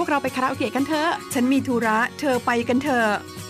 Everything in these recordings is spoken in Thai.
วพวกเราไปคาราโอเกะกันเถอะ ฉันมีธุระ เธอไปกันเถอะ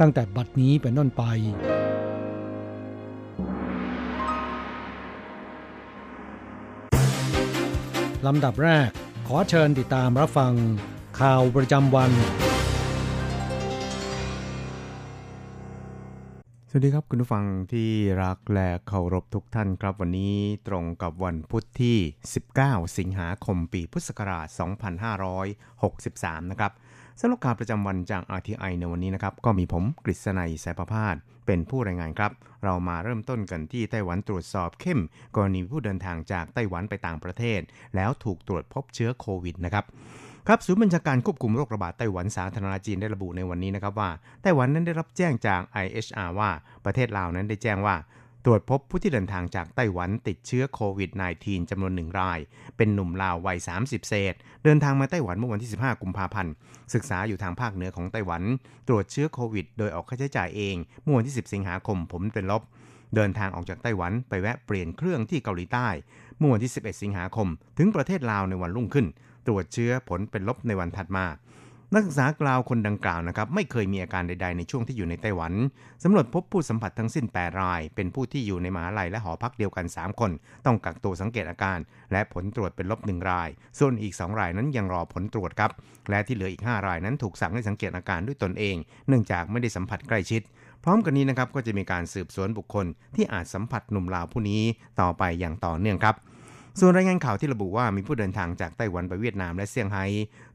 ตั้งแต่บัดนี้เป็นต้นไป ลำดับแรก ขอเชิญติดตามรับฟัง ข่าวประจำวัน สวัสดีครับคุณผู้ฟังที่รักและเคารพทุกท่านครับวันนี้ตรงกับวันพุธที่ 19 สิงหาคมปีพุทธศักราช 2563 นะครับ สำหรับการประจำวันจาก RTI ในวันนี้นะครับ ก็มีผมกฤษณัยสายประพาสเป็นผู้รายงานครับ เรามาเริ่มต้นกันที่ไต้หวันตรวจสอบเข้ม กรณีผู้เดินทางจากไต้หวันไปต่างประเทศ แล้วถูกตรวจพบเชื้อโควิดนะครับครับศูนย์บัญชาการควบคุมโรคระบาดไต้หวันสาธารณจีนได้ระบุในวันนี้นะครับว่าไต้หวันนั้นได้รับแจ้งจาก IHR ว่าประเทศลาวนั้นได้แจ้งว่า ตรวจพบผู้ที่เดินทางจากไต้หวันติดเชื้อโควิด -19 จำนวนหนึ่งราย เป็นหนุ่มลาววัย 30 เศษ เดินทางมาไต้หวันเมื่อวันที่ 15 กุมภาพันธ์ ศึกษาอยู่ทางภาคเหนือของไต้หวัน ตรวจเชื้อโควิด โดยออกค่าใช้จ่ายเองเมื่อวันที่ 10 สิงหาคมผมเป็นลบ เดินทางออกจากไต้หวันไปแวะเปลี่ยนเครื่องที่เกาหลีใต้เมื่อวันที่ 11 สิงหาคม ถึงประเทศลาวในวันรุ่งขึ้น ตรวจเชื้อผลเป็นลบในวันถัดมา นักศึกษากล่าวคนดังกล่าวนะครับไม่เคยมีอาการใด ๆ ในช่วงที่อยู่ในไต้หวันสำรวจพบผู้สัมผัสทั้งสิ้น 8 ราย เป็นผู้ที่อยู่ในมหาลัยและหอพักเดียวกัน 3 คน ต้องกักตัวสังเกตอาการ และผลตรวจเป็นลบ 1 ราย ส่วนอีก 2 รายนั้นยังรอผลตรวจครับ และที่เหลืออีก 5 รายนั้นถูกสั่งให้สังเกตอาการด้วยตนเอง เนื่องจากไม่ได้สัมผัสใกล้ชิด พร้อมกันนี้นะครับก็จะมีการสืบสวนบุคคลที่อาจสัมผัสหนุ่มลาวผู้นี้ต่อไปอย่างต่อเนื่องครับ ส่วนรายงานข่าวที่ระบุว่ามีผู้เดินทางจากไต้หวันไปเวียดนามและเซี่ยงไฮ้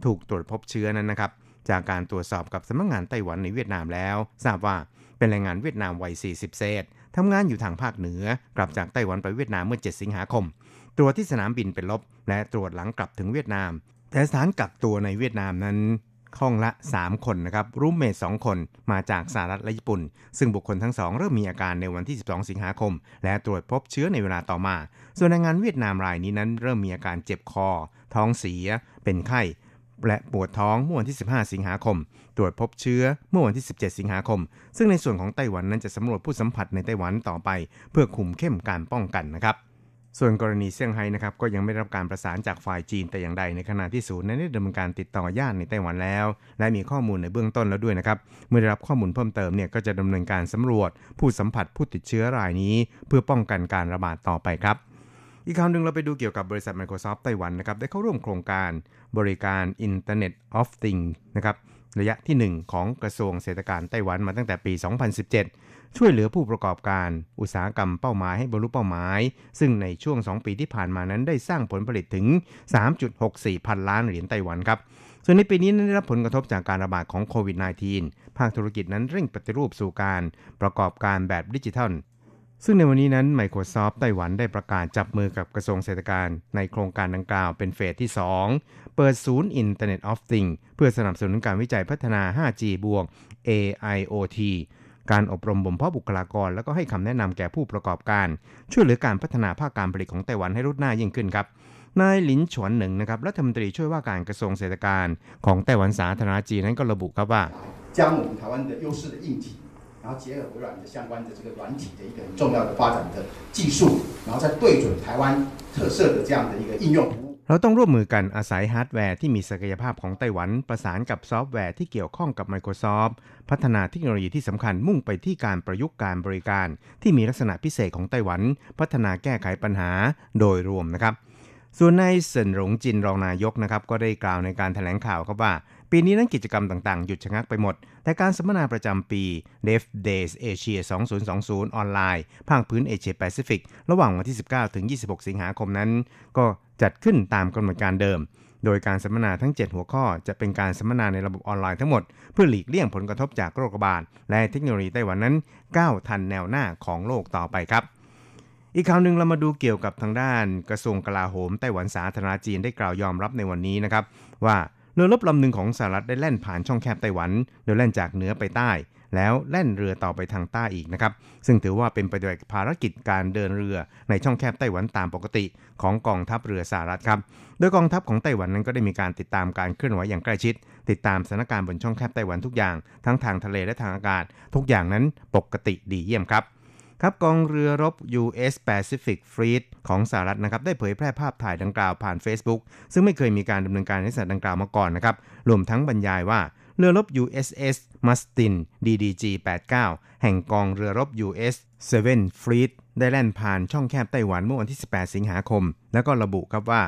ถูกตรวจพบเชื้อนั้นนะครับ จากการตรวจสอบกับสำนักงงานไต้หวันในเวียดนามแล้ว ทราบว่าเป็นแรงงานเวียดนามวัย 40 เศษทำงานอยู่ทางภาคเหนือ กลับจากไต้หวันไปเวียดนามเมื่อ 7 สิงหาคม ตรวจที่สนามบินเป็นลบ และตรวจหลังกลับถึงเวียดนาม แต่สถานกักตัวในเวียดนามนั้นห้องละ 3 คนนะครับรูมเมท2คน มาจากสหรัฐและญี่ปุ่น ซึ่งบุคคลทั้งสองเริ่มมีอาการในวันที่ 12 สิงหาคม และตรวจพบเชื้อในเวลาต่อมา ส่วนแรงงานเวียดนามรายนี้นั้นเริ่มมีอาการเจ็บคอ ท้องเสีย เป็นไข้ และปวดท้องเมื่อวันที่ 15 สิงหาคม ตรวจพบเชื้อเมื่อวันที่ 17 สิงหาคม ซึ่งในส่วนของไต้หวันนั้นจะสำรวจผู้สัมผัสในไต้หวันต่อไป เพื่อคุมเข้มการป้องกันนะครับส่วนกรณีเซี่ยงไฮ้นะครับก็ยังไม่ได้รับการประสานจากฝ่ายจีนแต่อย่างใดในขณะที่ศูนย์นั้นได้ดำเนินการติดต่อญาติในไต้หวันแล้ว และมีข้อมูลในเบื้องต้นแล้วด้วยนะครับเมื่อได้รับข้อมูลเพิ่มเติมเนี่ยก็จะดำเนินการสำรวจ ผู้สัมผัสผู้ติดเชื้อรายนี้ เพื่อป้องกันการระบาดต่อไปครับ อีกข่าวหนึ่งเราไปดูเกี่ยวกับบริษัท Microsoft ไต้หวันนะครับได้เข้าร่วมโครงการบริการ Internet of Things นะครับระยะที่ 1 ของกระทรวงเศรษฐการไต้หวันมาตั้งแต่ปี 2017 ช่วยเหลือผู้ประกอบการอุตสาหกรรมเป้าหมายให้บรรลุเป้าหมาย ซึ่งในช่วง 2 ปีที่ผ่านมานั้นได้สร้างผลผลิตถึง 3.64 พันล้านเหรียญไต้หวันครับส่วนในปีนี้ได้รับผลกระทบจากการระบาดของโควิด -19 ภาคธุรกิจนั้นเร่งปฏิรูปสู่การประกอบการแบบดิจิทัล ซึ่งในวันนี้นั้น Microsoft ไต้หวันได้ประกาศจับมือกับกระทรวงเศรษฐการในโครงการดังกล่าวเป็นเฟสที่ 2 เปิดศูนย์ Internet of Things เพื่อสนับสนุนการวิจัยพัฒนา 5G บวก AIoT การอบรมบ่มเพาะบุคลากร แล้วก็ให้คำแนะนำแก่ผู้ประกอบการ ช่วยเหลือการพัฒนาภาคการผลิตของไต้หวันให้รุดหน้ายิ่งขึ้นครับ นายหลินฉวนหนึ่งนะครับรัฐมนตรีช่วยว่าการกระทรวงเศรษฐการของไต้หวันสาธารณจีนนั้นก็ระบุครับว่า 将我们台湾的优势的硬体， 然后结合微软的相关的这个软体的一个很重要的发展的技术，然后再对准台湾特色的这样的一个应用服务。 เราต้องร่วมมือกันอาศัยฮาร์ดแวร์ที่มีศักยภาพของไต้หวัน ประสานกับซอฟต์แวร์ที่เกี่ยวข้องกับ Microsoft พัฒนาเทคโนโลยีที่สำคัญมุ่งไปที่การประยุกต์การบริการ ที่มีลักษณะพิเศษของไต้หวัน พัฒนาแก้ไขปัญหาโดยรวมนะครับ ส่วนนายเซินหลงจินรองนายกนะครับก็ได้กล่าวในการแถลงข่าวครับว่า ปีนี้นั้นกิจกรรมต่างๆ หยุดชะงักไปหมด แต่การสัมมนาประจำปี Dev Days Asia 2020 ออนไลน์ ภาคพื้นเอเชียแปซิฟิก ระหว่างวันที่ 19 ถึง 26 สิงหาคมนั้น ก็จัดขึ้นตามกำหนดการเดิม โดยการสัมมนาทั้ง 7 หัวข้อ จะเป็นการสัมมนาในระบบออนไลน์ทั้งหมด เพื่อหลีกเลี่ยงผลกระทบจากโรคระบาดและเทคโนโลยีไต้หวันนั้นก้าวทันแนวหน้าของโลกต่อไปครับอีกข่าวหนึ่งเรามาดูเกี่ยวกับทางด้านกระทรวงกลาโหมไต้หวันสาธารณจีนได้กล่าวยอมรับในวันนี้นะครับ ว่า เรือรบลำหนึ่งของสหรัฐได้แล่นผ่านช่องแคบไต้หวันโดยแล่นจากเหนือไปใต้ แล้วแล่นเรือต่อไปทางใต้อีกนะครับ ซึ่งถือว่าเป็นไปด้วยภารกิจการเดินเรือในช่องแคบไต้หวันตามปกติ ของกองทัพเรือสหรัฐครับ โดยกองทัพของไต้หวันนั้นก็ได้มีการติดตามการเคลื่อนไหวอย่างใกล้ชิด ติดตามสถานการณ์บนช่องแคบไต้หวันทุกอย่าง ทั้งทางทะเลและทางอากาศ ทุกอย่างนั้นปกติดีเยี่ยมครับ ครับกองเรือรบ U.S. Pacific Fleet ของสหรัฐนะครับได้เผยแพร่ภาพถ่ายดังกล่าวผ่าน Facebook ซึ่งไม่เคยมีการดำเนินการในลักษณะดังกล่าวมาก่อนนะครับรวมทั้งบรรยายว่าเรือรบ USS Mustin DDG 89 แห่งกองเรือรบ U.S. 7 Fleet ได้แล่นผ่านช่องแคบไต้หวันเมื่อวันที่ 18 สิงหาคม แล้วก็ระบุครับว่า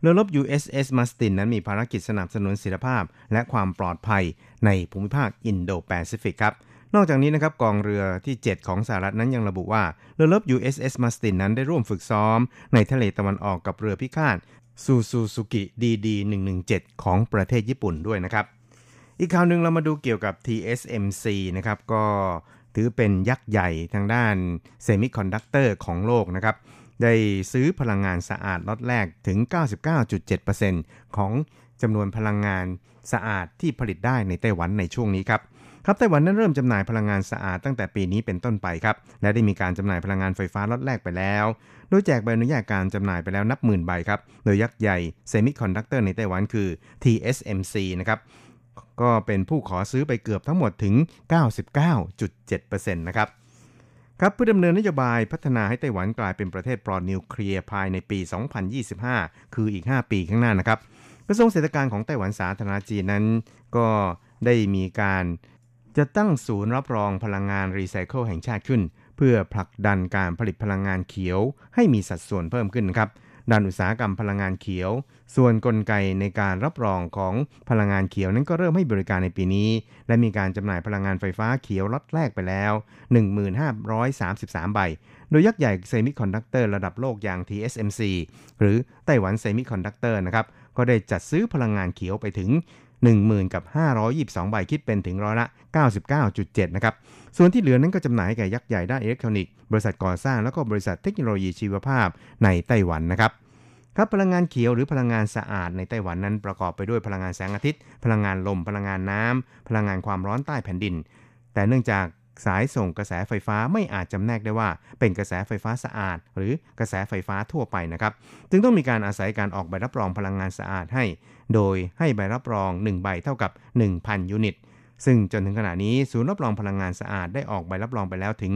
เรือรบ USS Mustin นั้นมีภารกิจสนับสนุนศิลภาพ และความปลอดภัยในภูมิภาคอินโดแปซิฟิกครับ นอกจากนี้นะครับกองเรือที่ 7 ของสหรัฐนั้นยังระบุว่าเรือรบ USS Mustin นั้นได้ร่วมฝึกซ้อม ในทะเลตะวันออกกับเรือพิฆาตซูซูสึกิ DD 117 ของประเทศญี่ปุ่นด้วยนะครับ อีกข่าวหนึ่งเรามาดูเกี่ยวกับ TSMC นะครับก็ถือเป็นยักษ์ใหญ่ทางด้านเซมิคอนดักเตอร์ของโลกนะครับ ได้ซื้อพลังงานสะอาดล็อตแรกถึง 99.7%ของจำนวนพลังงานสะอาดที่ผลิตได้ในไต้หวันในช่วงนี้ครับ ครับไต้หวันนั้นเริ่มจำหน่ายพลังงานสะอาดตั้งแต่ปีนี้เป็นต้นไปครับและได้มีการจำหน่ายพลังงานไฟฟ้าล็อตแรกไปแล้ว โดยแจกใบอนุญาตการจำหน่ายไปแล้วนับหมื่นใบครับโดยยักษ์ใหญ่เซมิคอนดักเตอร์ในไต้หวันคือ TSMC นะครับก็เป็นผู้ขอซื้อไปเกือบทั้งหมดถึง 99.7%นะครับครับเพื่อดำเนินนโยบายพัฒนาให้ไต้หวันกลายเป็นประเทศปลอดนิวเคลียร์ภายในปี 2025 คืออีก 5 ปีข้างหน้านะครับ กระทรวงเศรษฐการของไต้หวันสาธารณจีนนั้น ก็ได้มีการ จะตั้งศูนย์รับรองพลังงานรีไซเคิลแห่งชาติขึ้น เพื่อผลักดันการผลิตพลังงานเขียว ให้มีสัดส่วนเพิ่มขึ้นครับด้านอุตสาหกรรมพลังงานเขียว ส่วนนกลไกในการรับรองของพลังงานเขียวนั้นก็เริ่มให้บริการในปีนี้ และมีการจำหน่ายพลังงานไฟฟ้าเขียวล็อตแรกไปแล้ว 1533 ใบ โดยยักษ์ใหญ่เซมิคอนดักเตอร์ระดับโลกอย่าง TSMC หรือไต้หวันเซมิคอนดักเตอร์นะครับ ก็ได้จัดซื้อพลังงานเขียวไปถึง 10,000กับ522ใบคิดเป็นถึงร้อยละ 99.7 นะครับ ส่วนที่เหลือนั้นก็จำหน่ายให้แก่ยักษ์ใหญ่ด้านอิเล็กทรอนิกส์บริษัทก่อสร้างแล้วก็บริษัทเทคโนโลยีชีวภาพในไต้หวันนะครับครับพลังงานเขียวหรือพลังงานสะอาดในไต้หวันนั้นประกอบไปด้วยพลังงานแสงอาทิตย์ พลังงานลม พลังงานน้ำพลังงานความร้อนใต้แผ่นดิน แต่เนื่องจาก สายส่งกระแสไฟฟ้าไม่อาจจำแนกได้ว่า เป็นกระแสไฟฟ้าสะอาด หรือกระแสไฟฟ้าทั่วไปนะครับจึงต้องมีการอาศัยการออกใบรับรองพลังงานสะอาดให้ โดยให้ใบรับรอง 1 ใบเท่ากับ 1,000 ยูนิต ซึ่งจนถึงขณะนี้ศูนย์รับรองพลังงานสะอาดได้ออกใบรับรองไปแล้วถึง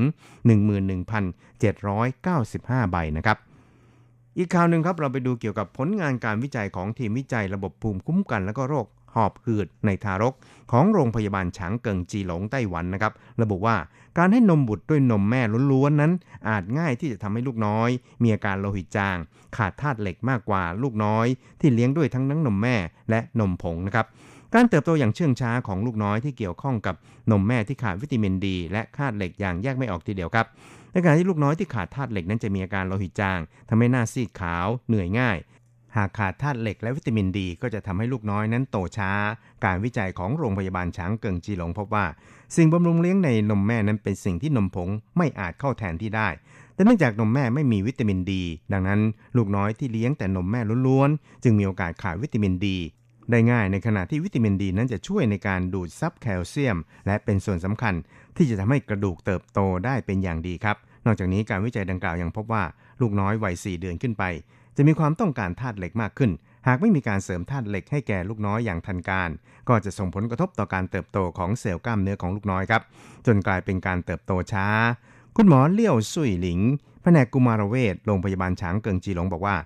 11,795 ใบนะครับอีกข่าวหนึ่งครับเราไปดูเกี่ยวกับผลงานการวิจัยของทีมวิจัยระบบภูมิคุ้มกันและก็โรค หอบหืดในทารกของโรงพยาบาลฉางเกิงจีหลงไต้หวันนะครับ ระบุว่าการให้นมบุตรด้วยนมแม่ล้วนๆนั้น อาจง่ายที่จะทำให้ลูกน้อย มีอาการโลหิตจาง ขาดธาตุเหล็กมากกว่าลูกน้อย ที่เลี้ยงด้วยทั้งน้ำนมแม่และนมผงนะครับการเติบโตอย่างเชื่องช้าของลูกน้อยที่เกี่ยวข้องกับนมแม่ที่ขาดวิตามินดี และขาดเหล็กอย่างแยกไม่ออกทีเดียวครับในขณะที่ลูกน้อยที่ขาดธาตุเหล็กนั้นจะมีอาการโลหิตจางทำให้หน้าซีดขาว เหนื่อยง่าย หากขาดธาตุเหล็กและวิตามินดีก็จะทำให้ลูกน้อยนั้นโตช้า การวิจัยของโรงพยาบาลช้างเกิงจีหลงพบว่า สิ่งบำรุงเลี้ยงในนมแม่นั้นเป็นสิ่งที่นมผงไม่อาจเข้าแทนที่ได้ แต่เนื่องจากนมแม่ไม่มีวิตามินดี ดังนั้นลูกน้อยที่เลี้ยงแต่นมแม่ล้วนๆ จึงมีโอกาสขาดวิตามินดี ได้ง่ายในขณะที่วิตามินดีนั้นจะช่วยในการดูดซับแคลเซียม และเป็นส่วนสำคัญ ที่จะทำให้กระดูกเติบโตได้เป็นอย่างดีครับ นอกจากนี้การวิจัยดังกล่าวยังพบว่า ลูกน้อยวัย4เดือนขึ้นไป จะมีความต้องการธาตุเหล็กมากขึ้น หากไม่มีการเสริมธาตุเหล็กให้แก่ลูกน้อยอย่างทันการ ก็จะส่งผลกระทบต่อการเติบโตของเซลล์กล้ามเนื้อของลูกน้อยครับ จนกลายเป็นการเติบโตช้า คุณหมอเลี่ยวซุยหลิงแผนกกุมารเวชโรงพยาบาลฉางเกิงจีหลงบอกว่า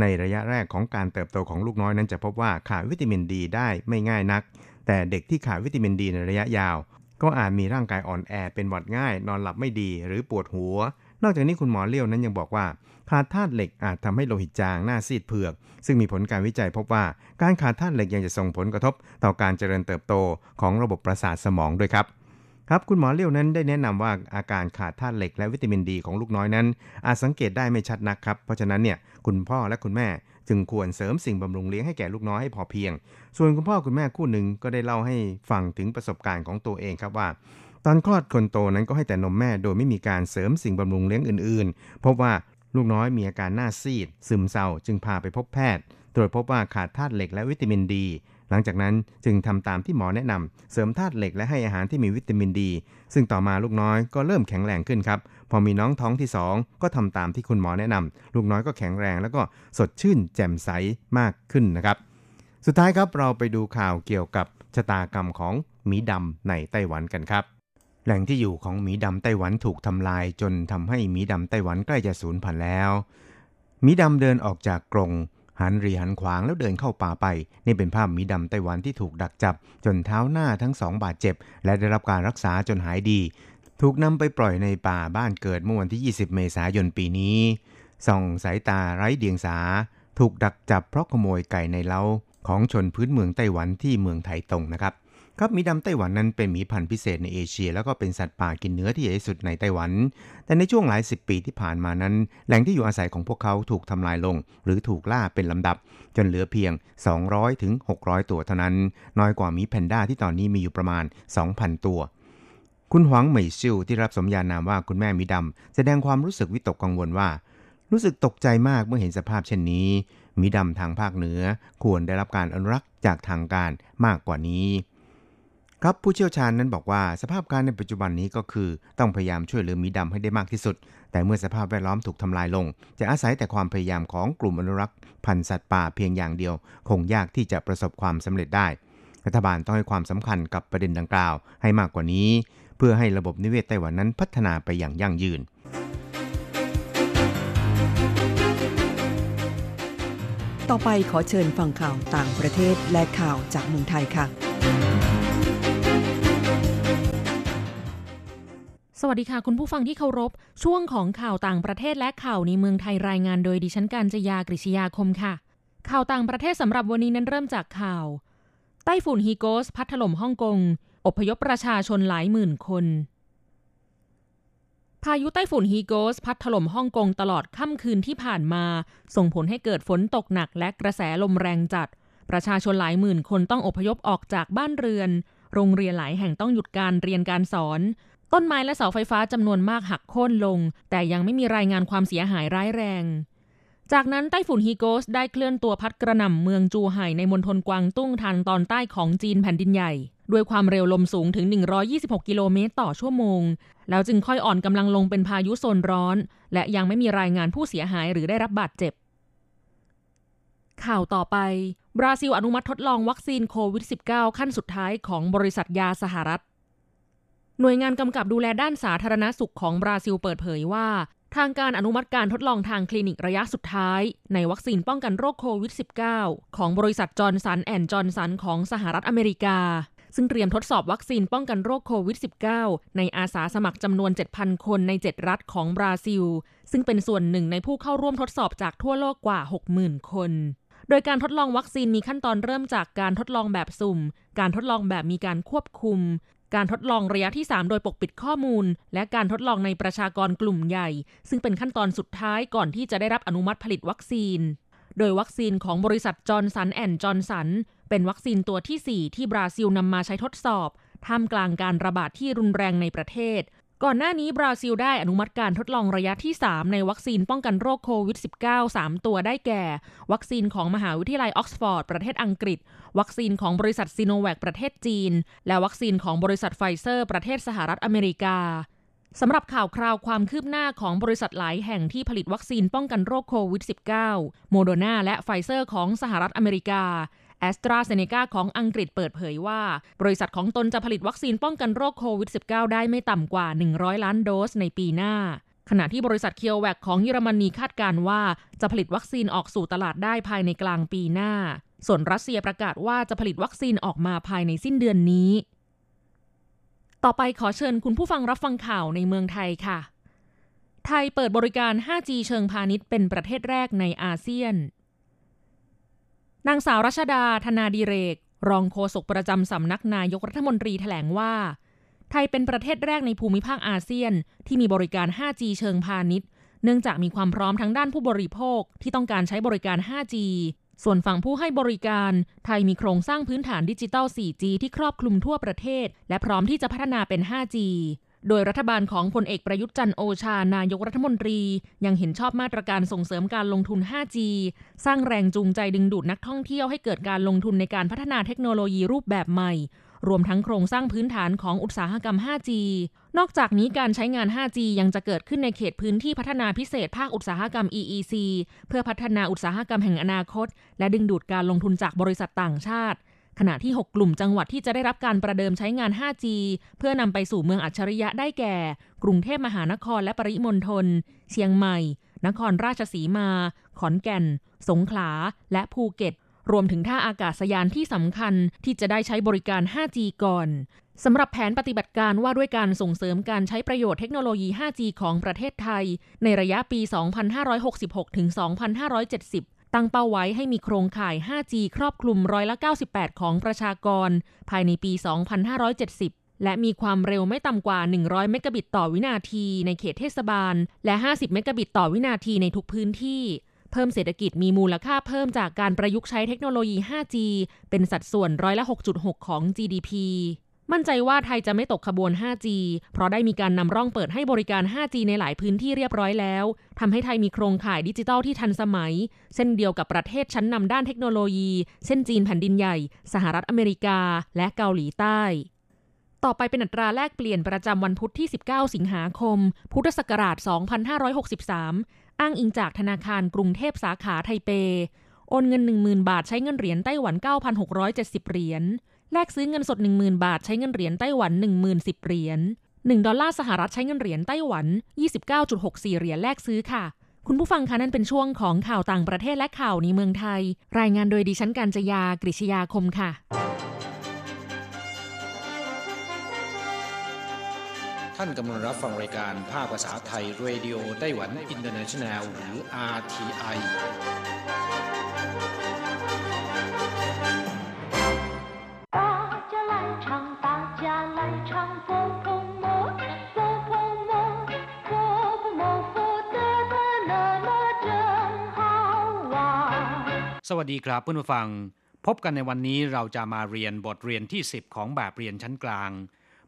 ในระยะแรกของการเติบโตของลูกน้อยนั้นจะพบว่าขาดวิตามินดีได้ไม่ง่ายนัก แต่เด็กที่ขาดวิตามินดีในระยะยาว ก็อาจมีร่างกายอ่อนแอเป็นหวัดง่าย นอนหลับไม่ดีหรือปวดหัว นอกจากนี้คุณหมอเลี้ยวนั้นยังบอกว่า ขาดธาตุเหล็กอาจทำให้โลหิตจางหน้าซีดเผือก ซึ่งมีผลการวิจัยพบว่าการขาดธาตุเหล็กยังจะส่งผลกระทบ ต่อการเจริญเติบโตของระบบประสาทสมองด้วยครับครับคุณหมอเลี้ยวนั้นได้แนะนำว่าอาการขาดธาตุเหล็กและวิตามินดีของลูกน้อยนั้น อาจสังเกตได้ไม่ชัดนักครับ เพราะฉะนั้นเนี่ยคุณพ่อและคุณแม่จึงควรเสริมสิ่งบำรุงเลี้ยงให้แก่ลูกน้อยให้พอเพียง ส่วนคุณพ่อคุณแม่คู่หนึ่งก็ได้เล่าให้ฟังถึงประสบการณ์ของตัวเองครับว่า ตอนคลอดคนโตนั้นก็ให้แต่นมแม่โดยไม่มีการเสริมสิ่งบำรุงเลี้ยงอื่นๆ พบว่า ลูกน้อยมีอาการหน้าซีด ซึมเศร้าจึงพาไปพบแพทย์ ตรวจพบว่าขาดธาตุเหล็กและวิตามินดี หลังจากนั้นจึงทำตามที่หมอแนะนำเสริมธาตุเหล็กและให้อาหารที่มีวิตามินดี ซึ่งต่อมาลูกน้อยก็เริ่มแข็งแรงขึ้นครับ พอมีน้องท้องที่ 2 ก็ทำตามที่คุณหมอแนะนำลูกน้อยก็แข็งแรงแล้วก็สดชื่น แจ่มใสมากขึ้นนะครับ สุดท้ายครับเราไปดูข่าวเกี่ยวกับชะตากรรมของหมีดำในไต้หวันกันครับ แหล่งที่อยู่ของหมีดำไต้หวันถูกทำลายจนทำให้หมีดำไต้หวันใกล้จะสูญพันธุ์แล้วหมีดำเดินออกจากกรงหันรีหันขวางแล้วเดินเข้าป่าไป นี่เป็นภาพหมีดำไต้หวันที่ถูกดักจับ จนเท้าหน้าทั้งสองบาดเจ็บ และได้รับการรักษาจนหายดี ถูกนำไปปล่อยในป่าบ้านเกิดเมื่อวันที่ 20 เมษายนปีนี้ส่องสายตาไร้เดียงสา ถูกดักจับเพราะขโมยไก่ในเล้าของชนพื้นเมืองไต้หวันที่เมืองไถตงนะครับ ครับหมีดำไต้หวันนั้นเป็นหมีพันธุ์พิเศษในเอเชีย แล้วก็เป็นสัตว์ป่ากินเนื้อที่ใหญ่ที่สุดในไต้หวัน แต่ในช่วงหลายสิบปีที่ผ่านมานั้น แหล่งที่อยู่อาศัยของพวกเขาถูกทำลายลง หรือถูกล่าเป็นลำดับ จนเหลือเพียง 200ถึง600 ตัวเท่านั้น น้อยกว่าหมีแพนด้าที่ตอนนี้มีอยู่ประมาณ 2,000 ตัว คุณหวังเหมยซิวที่รับสมญานามว่าคุณแม่หมีดำแสดงความรู้สึกวิตกกังวลว่า รู้สึกตกใจมากเมื่อเห็นสภาพเช่นนี้มีดำทางภาคเหนือ ควรได้รับการอนุรักษ์จากทางการมากกว่านี้ ครับผู้เชี่ยวชาญนั้นบอกว่าสภาพการในปัจจุบันนี้ก็คือ ต้องพยายามช่วยเหลือมีดำให้ได้มากที่สุด แต่เมื่อสภาพแวดล้อมถูกทำลายลง จะอาศัยแต่ความพยายามของกลุ่มอนุรักษ์พันธุ์สัตว์ป่าเพียงอย่างเดียว คงยากที่จะประสบความสำเร็จได้ รัฐบาลต้องให้ความสำคัญกับประเด็นดังกล่าวให้มากกว่านี้ เพื่อให้ระบบนิเวศไต้หวันนั้นพัฒนาไปอย่างยั่งยืนต่อไปขอเชิญฟังข่าวต่างประเทศและข่าวจากเมืองไทยค่ะ สวัสดีค่ะ คุณผู้ฟังที่เคารพ ช่วงของข่าวต่างประเทศและข่าวในเมืองไทยรายงานโดยดิฉันการจยากริชยาคมค่ะ ข่าวต่างประเทศสำหรับวันนี้นั้นเริ่มจากข่าว ไต้ฝุ่นฮีโกส พัดถล่มฮ่องกง อพยพประชาชนหลายหมื่นคน พายุไต้ฝุ่นฮีโกส พัดถล่มฮ่องกงตลอดค่ำคืนที่ผ่านมา ส่งผลให้เกิดฝนตกหนักและกระแสลมแรงจัด ประชาชนหลายหมื่นคนต้องอพยพออกจากบ้านเรือน โรงเรียนหลายแห่งต้องหยุดการเรียนการสอน ต้นไม้และเสาไฟฟ้าจำนวนมากหักโค่นลง แต่ยังไม่มีรายงานความเสียหายร้ายแรง จากนั้นไต้ฝุ่นฮีโกสได้เคลื่อนตัวพัดกระหน่ำเมืองจูไห่ในมณฑลกวางตุ้งทางตอนใต้ของจีนแผ่นดินใหญ่ ด้วยความเร็วลมสูงถึง 126 กิโลเมตรต่อชั่วโมง แล้วจึงค่อยอ่อนกำลังลงเป็นพายุโซนร้อน และยังไม่มีรายงานผู้เสียหายหรือได้รับบาดเจ็บ ข่าวต่อไป บราซิลอนุมัติทดลองวัคซีนโควิด -19 ขั้นสุดท้ายของบริษัทยาสหรัฐ หน่วยงานกำกับดูแลด้านสาธารณสุขของบราซิลเปิดเผยว่า ทางการอนุมัติการทดลองทางคลินิกระยะสุดท้าย ในวัคซีนป้องกันโรคโควิด -19 ของบริษัทจอร์นสันแอนด์จอร์นสันของสหรัฐอเมริกา ซึ่งเตรียมทดสอบวัคซีนป้องกันโรคโควิด -19 ในอาสาสมัครจำนวน 7,000 คนใน 7 รัฐของบราซิล ซึ่งเป็นส่วนหนึ่งในผู้เข้าร่วมทดสอบจากทั่วโลกกว่า 60,000 คนโดยการทดลองวัคซีนมีขั้นตอนเริ่มจากการทดลองแบบสุ่ม การทดลองแบบมีการควบคุม การทดลองระยะที่ 3 โดยปกปิดข้อมูล และการทดลองในประชากรกลุ่มใหญ่ ซึ่งเป็นขั้นตอนสุดท้ายก่อนที่จะได้รับอนุมัติผลิตวัคซีน โดยวัคซีนของบริษัทจอร์นสันแอนด์จอร์นสันเป็นวัคซีนตัวที่ 4 ที่บราซิลนำมาใช้ทดสอบท่ามกลางการระบาดที่รุนแรงในประเทศ ก่อนหน้านี้บราซิลได้อนุมัติการทดลองระยะที่ 3 ในวัคซีนป้องกันโรคโควิด -19 3 ตัวได้แก่ วัคซีนของมหาวิทยาลัยออกซฟอร์ดประเทศอังกฤษ วัคซีนของบริษัทซีโนแวคประเทศจีน และวัคซีนของบริษัทไฟเซอร์ ประเทศสหรัฐอเมริกาสำหรับข่าวคราวความคืบหน้าของบริษัทหลายแห่งที่ผลิตวัคซีนป้องกันโรคโควิด -19 โมเดอร์นาและไฟเซอร์ของสหรัฐอเมริกา แอสตราเซเนกาของอังกฤษเปิดเผยว่า บริษัทของตนจะผลิตวัคซีนป้องกันโรคโควิด -19 ได้ไม่ต่ำกว่า 100 ล้านโดสในปีหน้า ขณะที่บริษัทเคียวร์แวคของเยอรมนีคาดการณ์ว่าจะผลิตวัคซีนออกสู่ตลาดได้ภายในกลางปีหน้า ส่วนรัสเซียประกาศว่าจะผลิตวัคซีนออกมาภายในสิ้นเดือนนี้ ต่อไปขอเชิญคุณผู้ฟังรับฟังข่าวในเมืองไทยค่ะ ไทยเปิดบริการ 5G เชิงพาณิชย์เป็นประเทศแรกในอาเซียน นางสาวรัชดาธนาดีเรก รองโฆษกประจำสำนักนายกรัฐมนตรีแถลงว่า ไทยเป็นประเทศแรกในภูมิภาคอาเซียน ที่มีบริการ 5G เชิงพาณิชย์ เนื่องจากมีความพร้อมทั้งด้านผู้บริโภคที่ต้องการใช้บริการ 5G ส่วนฝั่งผู้ให้บริการ ไทยมีโครงสร้างพื้นฐานดิจิตอล 4G ที่ครอบคลุมทั่วประเทศ และพร้อมที่จะพัฒนาเป็น 5G โดยรัฐบาลของพลเอกประยุทธ์จันโอชา นายกรัฐมนตรี ยังเห็นชอบมาตรการส่งเสริมการลงทุน 5G สร้างแรงจูงใจดึงดูดนักท่องเที่ยวให้เกิดการลงทุนในการพัฒนาเทคโนโลยีรูปแบบใหม่ รวมทั้งโครงสร้างพื้นฐานของอุตสาหกรรม 5G นอกจากนี้การใช้งาน 5G ยังจะเกิดขึ้นในเขตพื้นที่พัฒนาพิเศษภาคอุตสาหกรรม EEC เพื่อพัฒนาอุตสาหกรรมแห่งอนาคต และดึงดูดการลงทุนจากบริษัทต่างชาติ ขณะที่ 6 กลุ่มจังหวัดที่จะได้รับการประเดิมใช้งาน 5G เพื่อนำไปสู่เมืองอัจฉริยะได้แก่ กรุงเทพมหานครและปริมณฑล เชียงใหม่ นครราชสีมา ขอนแก่น สงขลา และภูเก็ต รวมถึงท่าอากาศยานที่สำคัญที่จะได้ใช้บริการ 5G ก่อนสำหรับแผนปฏิบัติการว่าด้วยการส่งเสริมการใช้ประโยชน์เทคโนโลยี 5G ของประเทศไทย ในระยะปี 2566 ถึง 2570 ตั้งเป้าไว้ให้มีโครงข่าย 5G ครอบคลุมร้อยละ 98 ของประชากร ภายในปี 2570 และมีความเร็วไม่ต่ำกว่า 100 เมกะบิตต่อวินาทีในเขตเทศบาล และ 50 เมกะบิตต่อวินาทีในทุกพื้นที่ เพิ่มเศรษฐกิจมีมูลค่าเพิ่มจากการประยุกต์ใช้เทคโนโลยี 5G เป็นสัดส่วนร้อยละ 6.6 ของ GDP มั่นใจว่าไทยจะไม่ตกขบวน 5G เพราะได้มีการนำร่องเปิดให้บริการ 5G ในหลายพื้นที่เรียบร้อยแล้วทำให้ไทยมีโครงข่ายดิจิทัลที่ทันสมัย เช่นเดียวกับประเทศชั้นนำด้านเทคโนโลยี เช่นจีนแผ่นดินใหญ่ สหรัฐอเมริกา และเกาหลีใต้ ต่อไปเป็นอัตราแลกเปลี่ยนประจำวันพุธที่ 19 สิงหาคม พุทธศักราช 2563 อ้างอิงจากธนาคารกรุงเทพสาขาไทเป โอนเงิน 10,000 บาทใช้เงินเหรียญไต้หวัน 9,670 เหรียญ แลกซื้อเงินสด 10,000 บาท ใช้เงินเหรียญไต้หวัน 10,010เหรียญ1ดอลลาร์สหรัฐใช้เงินเหรียญไต้หวัน 29.64 เหรียญแลกซื้อค่ะ คุณผู้ฟังคะนั่นเป็นช่วงของข่าวต่างประเทศและข่าวในเมืองไทย รายงานโดยดิฉันกัญจยากริชยาคมค่ะท่านกำลังรับฟังรายการภาคภาษาไทย Radio Taiwan International หรือ RTI สวัสดีครับเพื่อนผู้ฟัง พบกันในวันนี้เราจะมาเรียนบทเรียนที่ 10 ของแบบเรียนชั้นกลาง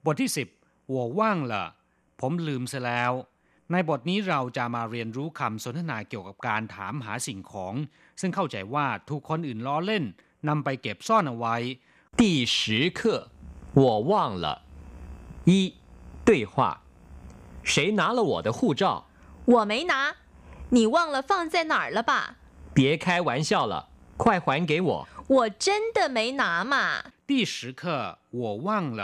บทที่ 10หัวว่างเหรอผมลืมซะแล้ว ในบทนี้เราจะมาเรียนรู้คำสนทนาเกี่ยวกับการถามหาสิ่งของ ซึ่งเข้าใจว่าถูกคนอื่นล้อเล่นนำไปเก็บซ่อนเอาไว้ 第十课，我忘了。一，对话：谁拿了我的护照？我没拿，你忘了放在哪儿了吧？别开玩笑了， 快还给我！我真的没拿嘛。第十课我忘了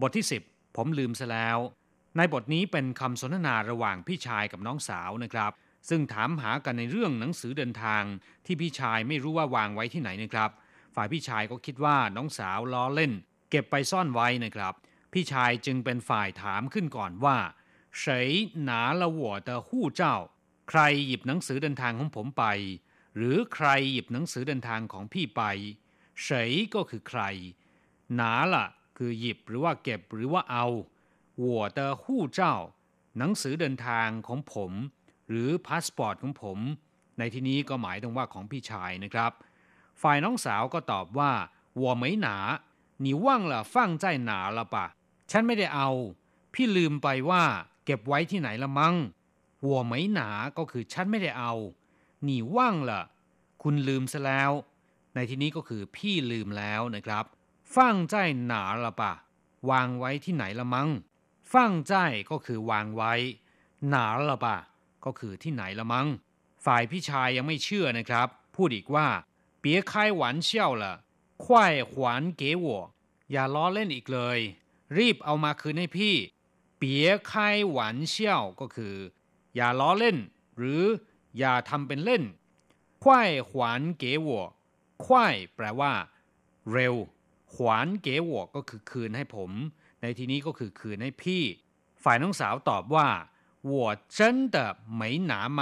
บทที่ 10 ผมลืมซะแล้ว ในบทนี้เป็นคำสนทนาระหว่างพี่ชายกับน้องสาวนะครับ ซึ่งถามหากันในเรื่องหนังสือเดินทาง ที่พี่ชายไม่รู้ว่าวางไว้ที่ไหนนะครับ ฝ่ายพี่ชายก็คิดว่าน้องสาวล้อเล่น เก็บไปซ่อนไว้นะครับ พี่ชายจึงเป็นฝ่ายถามขึ้นก่อนว่า谁拿了我的护照ใครหยิบหนังสือเดินทางของผมไป หรือใครหยิบหนังสือเดินทางของพี่ไป谁 ก็คือใคร 拿了 คือหยิบหรือว่าเก็บหรือว่าเอา我的护照 หนังสือเดินทางของผม หรือพาสปอร์ตของผม ในที่นี้ก็หมายถึงว่าของพี่ชายนะครับ ฝ่ายน้องสาวก็ตอบว่าหัวไม่หนาหนีว่างละฟั่งใจหนาละปะ ฉันไม่ได้เอา พี่ลืมไปว่า เก็บไว้ที่ไหนละมัง้งหัวไม่หนาก็คือฉันไม่ได้เอา นี่ว่างละคุณลืมซะแล้ว ในที่นี้ก็คือพี่ลืมแล้วนะครับฟั่งใจหนาละปะ วางไว้ที่ไหนละมัง้งฟั่งใจก็คือวางไว้ หนาละปะ ก็คือที่ไหนละมัง้งฝ่ายพี่ชายยังไม่เชื่อนะครับ พูดอีกว่าเปียคายหวานเชี่ยวละควายขวานเก๋วอย่าล้อเล่นอีกเลย รีบเอามาคืนให้พี่ เปียคายหวานเชี่ยวก็คือ อย่าล้อเล่น หรือ อย่าทำเป็นเล่น快还给我快แปลว่า เร็ว ขวานเก๋วก็คือคืนให้ผม ในที่นี้ก็คือคืนให้พี่ ฝ่ายน้องสาวตอบว่า我真的没拿嘛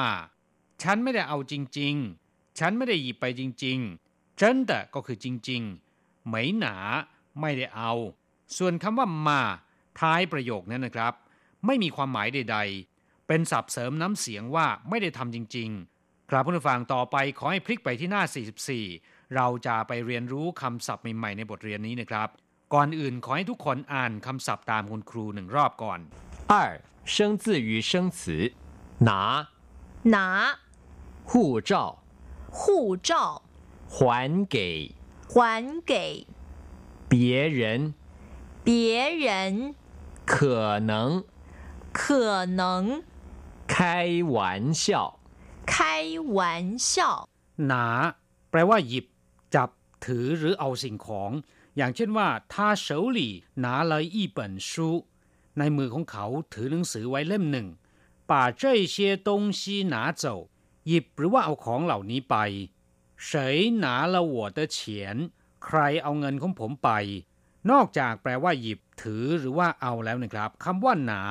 ฉันไม่ได้เอาจริง ๆ ฉันไม่ได้หยิบไปจริงๆ真的ก็คือจริงๆไม่หนา ไม่ได้เอา ส่วนคำว่ามา ท้ายประโยคนั้นนะครับ ไม่มีความหมายใด ๆ เป็นศัพท์เสริมน้ำเสียงว่าไม่ได้ทำจริง ๆ ครับผู้ฟังต่อไปขอให้พลิกไปที่หน้า 44 เราจะไปเรียนรู้คำศัพท์ใหม่ๆในบทเรียนนี้นะครับ ก่อนอื่นขอให้ทุกคนอ่านคำศัพท์ตามคุณครูหนึ่งรอบก่อน 二，生字与生词：拿、拿护照、护照还给还给别人，别人，可能可能 开玩笑。开玩笑。 หนา แปลว่าหยิบ จับ ถือหรือเอาสิ่งของ อย่างเช่นว่า他手里拿了一本书ในมือของเขาถือหนังสือไว้เล่มหนึ่ง把这些东西拿走หยิบหรือว่าเอาของเหล่านี้ไป谁拿了我的钱ใครเอาเงินของผมไป นอกจากแปลว่าหยิบถือหรือว่าเอาแล้วนะครับคำว่าหนา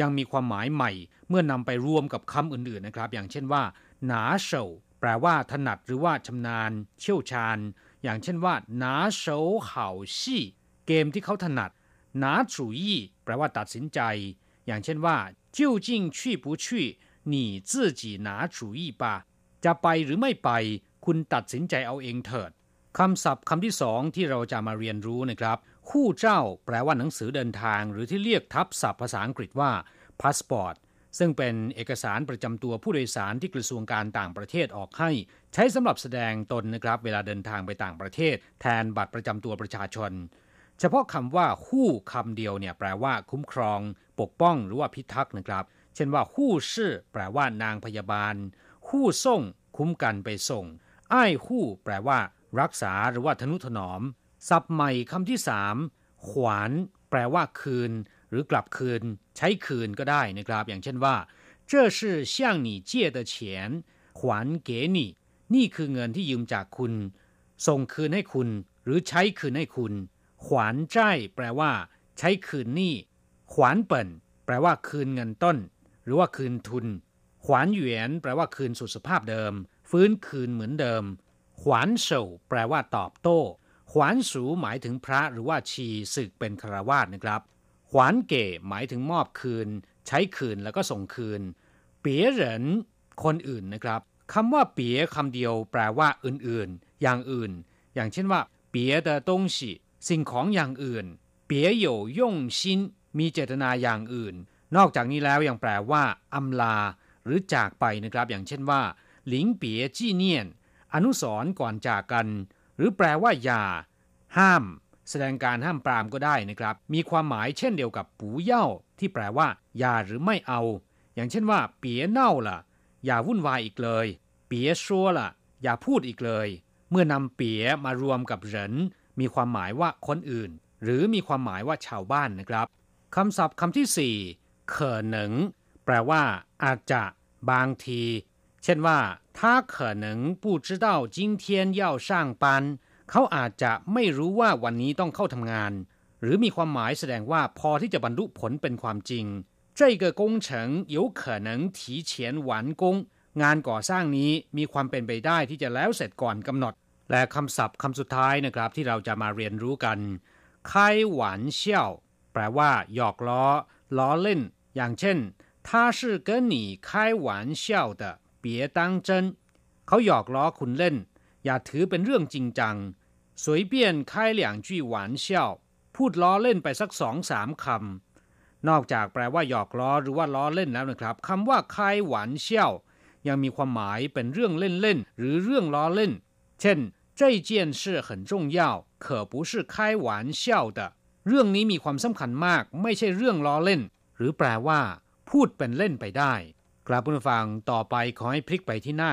ยังมีความหมายใหม่ เมื่อนำไปรวมกับคำอื่นๆนะครับ อย่างเช่นว่า หนาเฉาแปลว่าถนัดหรือว่าชำนาญ เชี่ยวชาญ อย่างเช่นว่าหนาเฉาเห่าชี่เกมที่เขาถนัดหนา主意แปลว่าตัดสินใจ อย่างเช่นว่า究竟去不去你自己拿主意吧จะไปหรือไม่ไป คุณตัดสินใจเอาเองเถิดคำศัพท์คำที่สองที่เราจะมาเรียนรู้นะครับ คู่เจ้าแปลว่าหนังสือเดินทาง หรือที่เรียกทับศัพท์ภาษาอังกฤษว่าพาสปอร์ตซึ่งเป็นเอกสารประจำตัวผู้โดยสารที่กระทรวงการต่างประเทศออกให้ ใช้สำหรับแสดงตนนะครับเวลาเดินทางไปต่างประเทศ แทนบัตรประจำตัวประชาชน เฉพาะคำว่าคู่คำเดียวเนี่ยแปลว่าคุ้มครอง ปกป้องหรือว่าพิทักษ์นะครับ เช่นว่าคู่ชื่อแปลว่านางพยาบาล คู่ส่ง คุ้มกันไปส่ง อ้ายคู่ แปลว่า รักษาหรือว่าทนุถนอม ศัพท์ใหม่คำที่สามขวาน แปลว่าคืน หรือกลับคืน ใช้คืนก็ได้นะครับ อย่างเช่นว่า这是向你借的钱还给你นี่คือเงินที่ยืมจากคุณ ส่งคืนให้คุณ หรือใช้คืนให้คุณ ขวานใจแปลว่า ใช้คืนหนี้ ขวานเปิ่นแปลว่าคืนเงินต้น หรือว่าคืนทุน ขวานหยวนแปลว่าคืนสู่สภาพเดิม ฟื้นคืนเหมือนเดิม ขวานเฉาแปลว่าตอบโต้ ขวานสูหมายถึงพระหรือว่าชีศึกเป็นคราวาสนะครับ ขวานเก๋หมายถึงมอบคืน ใช้คืนแล้วก็ส่งคืน เปียเหรินคนอื่นนะครับคำว่าเปียคำเดียวแปลว่าอื่นๆ อย่างอื่น อย่างเช่นว่าเปียเตอตงฉีสิ่งของอย่างอื่น เปียโยย่งชินมีเจตนาอย่างอื่น นอกจากนี้แล้วยังแปลว่าอำลา หรือจากไปนะครับ อย่างเช่นว่า หลิงเปียจี้เนียน อนุสรก่อนจากกัน หรือแปลว่าอย่า ห้าม แสดงการห้ามปรามก็ได้นะครับ มีความหมายเช่นเดียวกับปูเย่าที่แปลว่า อย่าหรือไม่เอา อย่างเช่นว่า เปียเน่าล่ะ อย่าวุ่นวายอีกเลย เปียชัวล่ะ อย่าพูดอีกเลย เมื่อนำเปียมารวมกับเหรินมีความหมายว่าคนอื่น หรือมีความหมายว่าชาวบ้านนะครับคำศัพท์คำที่สี่เขอหนึ่งแปลว่า อาจจะ บางที เช่นว่า他可能不知道今天要上班เขาอาจจะไม่รู้ว่าวันนี้ต้องเข้าทำงาน หรือมีความหมายแสดงว่าพอที่จะบรรลุผลเป็นความจริง这个工程有可能提前完工งานก่อสร้างนี้มีความเป็นไปได้ที่จะแล้วเสร็จก่อนกำหนด และคำศัพท์คำสุดท้ายนะครับที่เราจะมาเรียนรู้กัน开玩笑แปลว่า หยอกล้อ ล้อเล่น อย่างเช่น他是跟你开玩笑的 别当真เขาหยอกล้อคุณเล่น อย่าถือเป็นเรื่องจริงจัง随便开两句玩笑พูดล้อเล่นไปสักสองสามคำนอกจากแปลว่าหยอกล้อหรือว่าล้อเล่นแล้วนะครับคำว่าคายหวานเชี่ยวยังมีความหมายเป็นเรื่องเล่นๆหรือเรื่องล้อเล่น เช่น这件事很重要可不是开玩笑的เรื่องนี้มีความสำคัญมากไม่ใช่เรื่องล้อเล่น หรือแปลว่า พูดเป็นเล่นไปได้ กราบผู้ฟังต่อไปขอให้พลิกไปที่หน้า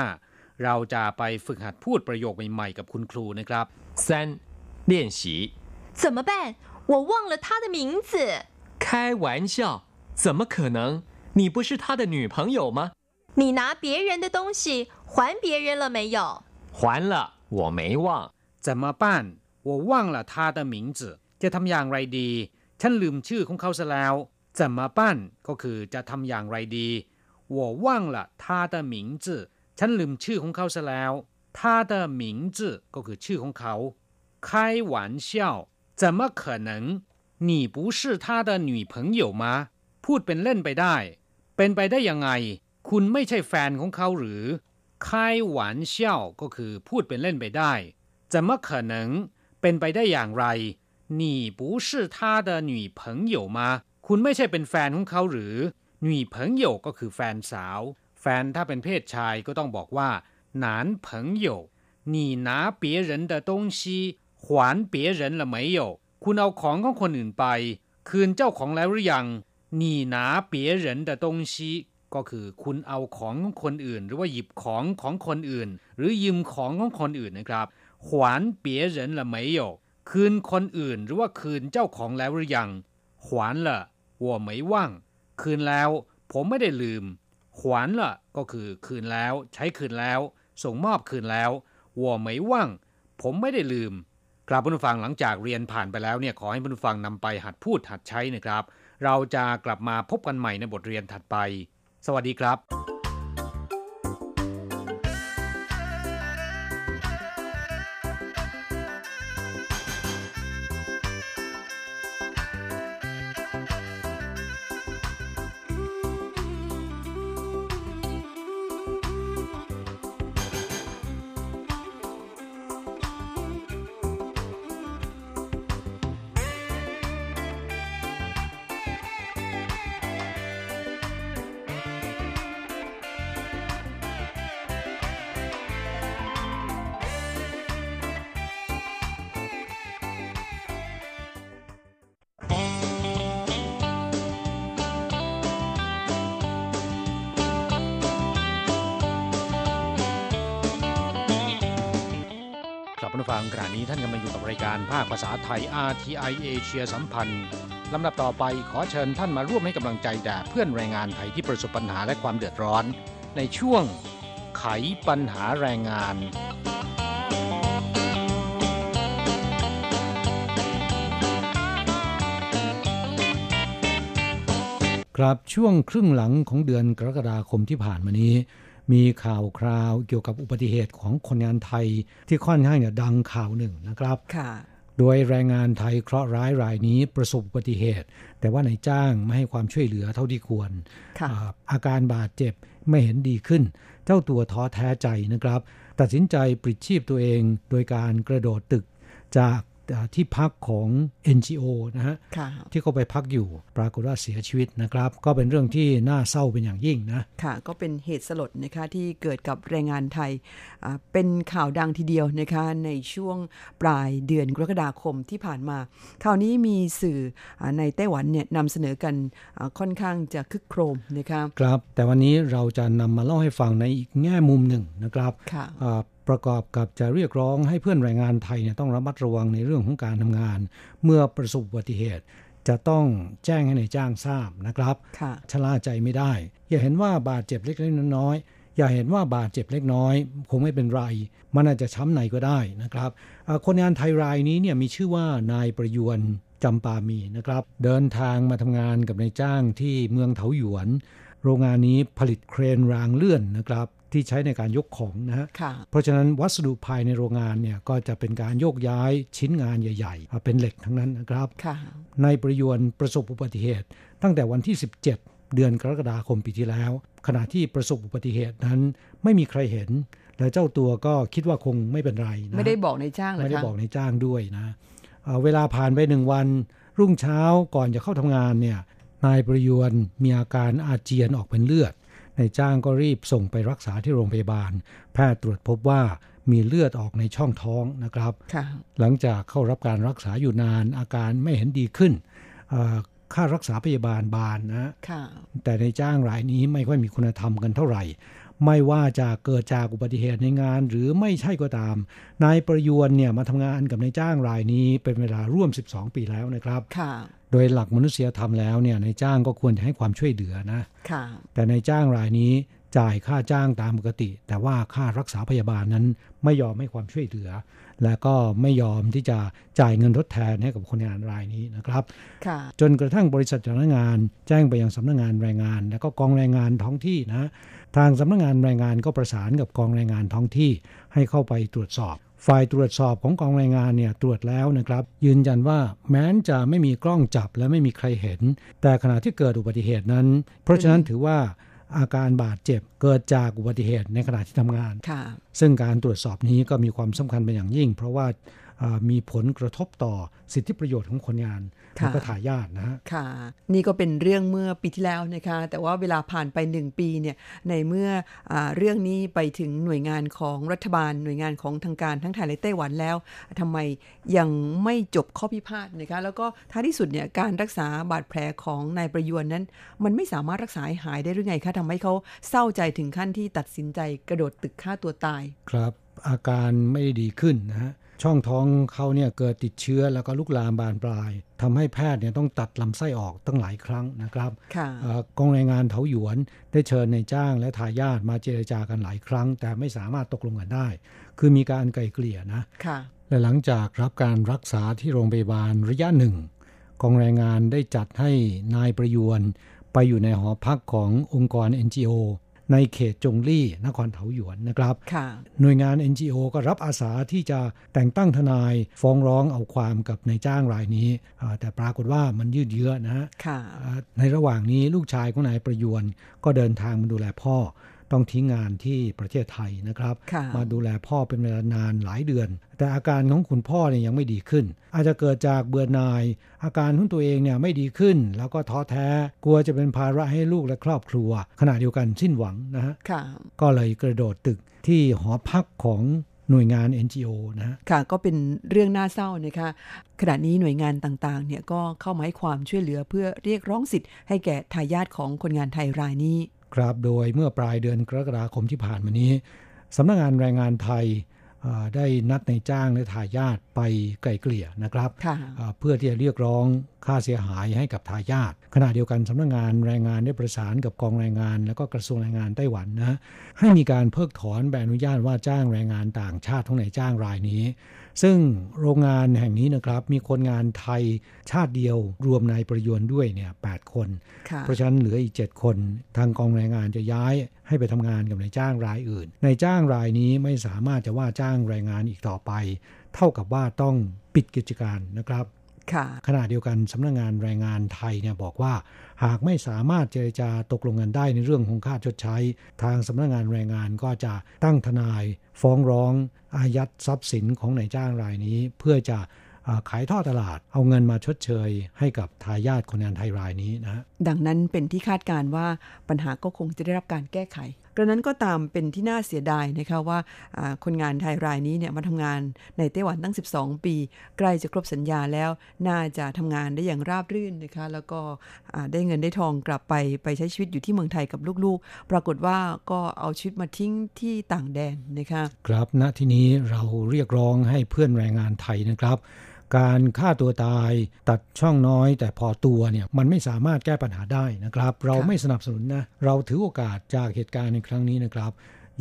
45 เราจะไปฝึกหัดพูดประโยคใหม่ๆกับคุณครูนะครับ 三练习怎么办？我忘了他的名字。开玩笑，怎么可能？你不是他的女朋友吗？你拿别人的东西还别人了没有？还了，我没忘。怎么办？我忘了他的名字。จะทำอย่างไรดี ฉันลืมชื่อของเขาซะแล้ว จะมาปั้นก็คือจะทำอย่างไรดี我忘了他的名字ฉันลืมชื่อของเขาซะแล้ว他的名字ก็คือชื่อของเขา开玩笑怎么可能你不是他的女朋友吗พูดเป็นเล่นไปได้ เป็นไปได้ยังไง คุณไม่ใช่แฟนของเขาหรือ开玩笑ก็คือพูดเป็นเล่นไปได้怎么可能เป็นไปได้อย่างไร你不是他的女朋友吗 คุณไม่ใช่เป็นแฟนของเขาหรือหนุ่ยเผิงโยก็คือแฟนสาว แฟนถ้าเป็นเพศชายก็ต้องบอกว่าหนานเผิงโย你拿别人的东西还别人了没有คุณเอาของของคนอื่นไป คืนเจ้าของแล้วหรือยัง你拿别人的东西ก็คือคุณเอาของของคนอื่น หรือว่าหยิบของของคนอื่น หรือยืมของของคนอื่นนะครับ还别人了没有คืนคนอื่น หรือว่าคืนเจ้าของแล้วหรือยัง วัวมยว่าง คืนแล้ว ผมไม่ได้ลืม ขวานละก็คือคืนแล้ว ใช้คืนแล้ว ส่งมอบคืนแล้ว วัวมยว่าง ผมไม่ได้ลืมกรับคุณผู้ฟังหลังจากเรียนผ่านไปแล้วเนี่ยขอให้คุณผู้ฟังนำไปหัดพูดหัดใช้นะครับ เราจะกลับมาพบกันใหม่ในบทเรียนถัดไป สวัสดีครับ คุณผู้ฟังขณะนี้ท่านกำลังอยู่กับรายการภาคภาษาไทย RTI เอเชียสัมพันธ์ลำดับต่อไปขอเชิญท่านมาร่วมให้กำลังใจแด่เพื่อนแรงงานไทยที่ประสบปัญหาและความเดือดร้อน ในช่วงไขปัญหาแรงงานครับช่วงครึ่งหลังของเดือนกรกฎาคมที่ผ่านมานี้ มีข่าวคราวเกี่ยวกับอุบัติเหตุของคนงานไทยที่ค่อนข้างจะดังข่าวหนึ่งนะครับค่ะโดยแรงงานไทยเคราะห์ร้ายรายนี้ประสบอุบัติเหตุ แต่ว่านายจ้างไม่ให้ความช่วยเหลือเท่าที่ควรค่ะอ่าอาการบาดเจ็บไม่เห็นดีขึ้น เจ้าตัวท้อแท้ใจนะครับ ตัดสินใจปลิดชีพตัวเองโดยการกระโดดตึกจากอ่า ที่พักของ NGO นะฮะค่ะที่เขาไปพักอยู่ปรากฏว่าเสียชีวิตนะครับ ก็เป็นเรื่องที่น่าเศร้าเป็นอย่างยิ่งนะค่ะ ก็เป็นเหตุสลดนะคะที่เกิดกับแรงงานไทยอ่าเป็นข่าวดังทีเดียวนะคะในช่วงปลายเดือนกรกฎาคมที่ผ่านมาข่าวนี้มีสื่ออาในไต้หวันเนี่ยนำเสนอกันอ่าค่อนข้างจะคึกโครมนะคะครับ แต่วันนี้เราจะนำมาเล่าให้ฟังในอีกแง่มุมหนึ่งนะครับค่ะอ่า ประกอบกับจะเรียกร้องให้เพื่อนแรงงานไทยเนี่ยต้องระมัดระวังในเรื่องของการทำงาน เมื่อประสบอุบัติเหตุ จะต้องแจ้งให้ในายจ้างทราบนะครับค่ะชะล่าใจไม่ได้ อย่าเห็นว่าบาดเจ็บเล็กๆน้อยๆอย่าเห็นว่าบาดเจ็บเล็กน้อย คงไม่เป็นไร มันอาจจะช้ำในก็ได้นะครับอ่าคนงานไทยรายนี้เนี่ยมีชื่อว่านายประยวนจำปามีนะครับ เดินทางมาทำงานกับนายจ้างที่เมืองเถาหยวน โรงงานนี้ผลิตเครนรางเลื่อนนะครับ ที่ใช้ในการยกของนะฮะค่ะเพราะฉะนั้นวัสดุภายในโรงงานเนี่ยก็จะเป็นการโยกย้ายชิ้นงานใหญ่ๆอ่าเป็นเหล็กทั้งนั้นนะครับค่ะนายประยวนประสบอุบัติเหตุ ตั้งแต่วันที่ 17 เดือนกรกฎาคมปีที่แล้ว ขณะที่ประสบอุบัติเหตุนั้นไม่มีใครเห็น และเจ้าตัวก็คิดว่าคงไม่เป็นไรนะไม่ได้บอกในจ้างเหรอไม่ได้คะบอกในายจ้างด้วยนะเอ่อเวลาผ่านไปหนึ่งวัน รุ่งเช้าก่อนจะเข้าทำงานเนี่ยนายประยวนมีอาการอาเจียนออกเป็นเลือด นายจ้างก็รีบส่งไปรักษาที่โรงพยาบาล แพทย์ตรวจพบว่ามีเลือดออกในช่องท้องนะครับค่ะหลังจากเข้ารับการรักษาอยู่นานอาการไม่เห็นดีขึ้นเอ่อค่ารักษาพยาบาลบานนะค่ะแต่ในจ้างรายนี้ไม่ค่อยมีคุณธรรมกันเท่าไหร่ ไม่ว่าจะเกิดจากอุบัติเหตุในงานหรือไม่ใช่ก็ตาม นายประยวนเนี่ยมาทำงานกับนายจ้างรายนี้เป็นเวลาร่วม 12 ปีแล้วนะครับค่ะโดยหลักมนุษยธรรมแล้วเนี่ยนายจ้างก็ควรจะให้ความช่วยเหลือนะค่ะแต่นายจ้างรายนี้จ่ายค่าจ้างตามปกติ แต่ว่าค่ารักษาพยาบาลนั้นไม่ยอมให้ความช่วยเหลือ และก็ไม่ยอมที่จะจ่ายเงินทดแทนให้กับคนงานรายนี้นะครับค่ะจนกระทั่งบริษัทจ้างงานแจ้งไปยังสำนักงานแรงงาน และก็กองแรงงานท้องที่นะทางสำนักงานแรงงานก็ประสานกับกองแรงงานท้องที่ให้เข้าไปตรวจสอบ ฝ่ายตรวจสอบของกองแรงงานเนี่ยตรวจแล้วนะครับ ยืนยันว่าแม้นจะไม่มีกล้องจับและไม่มีใครเห็น แต่ขณะที่เกิดอุบัติเหตุนั้น เพราะฉะนั้นถือว่า อาการบาดเจ็บเกิดจากอุบัติเหตุในขณะที่ทำงานค่ะซึ่งการตรวจสอบนี้ก็มีความสำคัญเป็นอย่างยิ่ง เพราะว่าอ่า มีผลกระทบต่อสิทธิประโยชน์ของคนงานค่ะและก็ทายาทนะฮะค่ะ นี่ก็เป็นเรื่องเมื่อปีที่แล้วนะคะ แต่ว่าเวลาผ่านไปหนึ่งปีเนี่ยในเมื่ออาเรื่องนี้ไปถึงหน่วยงานของรัฐบาล หน่วยงานของทางการทั้งไทยและไต้หวันแล้วทำไมยังไม่จบข้อพิพาทนะคะแล้วก็ท้ายที่สุดเนี่ยการรักษาบาดแผลของนายประยวนนั้น มันไม่สามารถรักษาให้หายได้หรือไงคะทำให้เขาเศร้าใจถึงขั้นที่ตัดสินใจกระโดดตึกฆ่าตัวตาย ครับ อาการไม่ได้ดีขึ้นนะฮะ ช่องท้องเขาเนี่ยเกิดติดเชื้อแล้วก็ลุกลามบานปลายทำให้แพทย์เนี่ยต้องตัดลำไส้ออกตั้งหลายครั้งนะครับค่ะเอ่อกองแรงงานเถาหยวนได้เชิญในจ้างและทายาทมาเจรจากันหลายครั้ง แต่ไม่สามารถตกลงกันได้ คือมีการไกลเกลี่ยนะค่ะและหลังจากรับการรักษาที่โรงพยาบาลระยะหนึ่งกองแรงงานได้จัดให้นายประยวนไปอยู่ในหอพักขององค์กร NGO ในเขตจงลี่นครเถาหยวนนะครับค่ะหน่วยงาน NGO ก็รับอาสาที่จะแต่งตั้งทนายฟ้องร้องเอาความกับนายจ้างรายนี้อ่าแต่ปรากฏว่ามันยืดเยื้อนะฮะค่ะอ่าในระหว่างนี้ลูกชายของนายประยวนก็เดินทางมาดูแลพ่อ ต้องทิ้งงานที่ประเทศไทยนะครับค่ะมาดูแลพ่อเป็นเวลานานหลายเดือน แต่อาการของคุณพ่อเนี่ยยังไม่ดีขึ้น อาจจะเกิดจากเบื่อหน่าย อาการของตัวเองเนี่ยไม่ดีขึ้น แล้วก็ท้อแท้กลัวจะเป็นภาระให้ลูกและครอบครัว ขณะเดียวกันสิ้นหวังนะฮะค่ะก็เลยกระโดดตึกที่หอพักของหน่วยงาน NGO นะฮะค่ะก็เป็นเรื่องน่าเศร้านะคะขณะนี้หน่วยงานต่างๆเนี่ยก็เข้ามาให้ความช่วยเหลือเพื่อเรียกร้องสิทธิ์ให้แก่ทายาทของคนงานไทยรายนี้ ครับโดยเมื่อปลายเดือนกรกฎาคมที่ผ่านมานี้สำนักงานแรงงานไทยเอ่อได้นัดในจ้างและทายาทไปไกลเกลี่ยนะครับค่ะเอ่อเพื่อที่จะเรียกร้องค่าเสียหายให้กับทายาทขณะเดียวกันสำนักงานแรงงานได้ประสานกับกองแรงงาน แล้วก็กระทรวงแรงงานไต้หวันนะให้มีการเพิกถอนใบอนุญาตว่าจ้างแรงงานต่างชาติของนายจ้างรายนี้ ซึ่งโรงงานแห่งนี้นะครับ มีคนงานไทยชาติเดียวรวมนายประยวนด้วยเนี่ยแคนค่ะเพราะฉะนั้นเหลืออีก 7 คน ทางกองแรงงานจะย้ายให้ไปทำงานกับนายจ้างรายอื่นนายจ้างรายนี้ไม่สามารถจะว่าจ้างแรงงานอีกต่อไป เท่ากับว่าต้องปิดกิจการนะครับค่ะ ขณะเดียวกันสำนักงานแรงงานไทยเนี่ยบอกว่า หากไม่สามารถเจรจาตกลงกันได้ในเรื่องของค่าชดใช้ ทางสำนักงานแรงงานก็จะตั้งทนายฟ้องร้องอายัดทรัพย์สินของนายจ้างรายนี้ เพื่อจะอ่าขายท่อตลาดเอาเงินมาชดเชย ให้กับทายาทคนงานไทยรายนี้นะดังนั้นเป็นที่คาดการณ์ว่าปัญหาก็คงจะได้รับการแก้ไข กระนั้นก็ตามเป็นที่น่าเสียดายนะคะว่าคนงานไทยรายนี้เนี่ยมาทำงานในไต้หวันตั้ง 12 ปี ใกล้จะครบสัญญาแล้วน่าจะทำงานได้อย่างราบรื่นนะคะแล้วก็ได้เงินได้ทองกลับไปไปใช้ชีวิตอยู่ที่เมืองไทยกับลูกๆ ปรากฏว่าก็เอาชีวิตมาทิ้งที่ต่างแดนนะคะครับณที่นี้เราเรียกร้องให้เพื่อนแรงงานไทยนะครับ การฆ่าตัวตายตัดช่องน้อย แต่พอตัวเนี่ยมันไม่สามารถแก้ปัญหาได้นะครับ เราไม่สนับสนุนนะเราถือโอกาสจากเหตุการณ์ในครั้งนี้นะครับ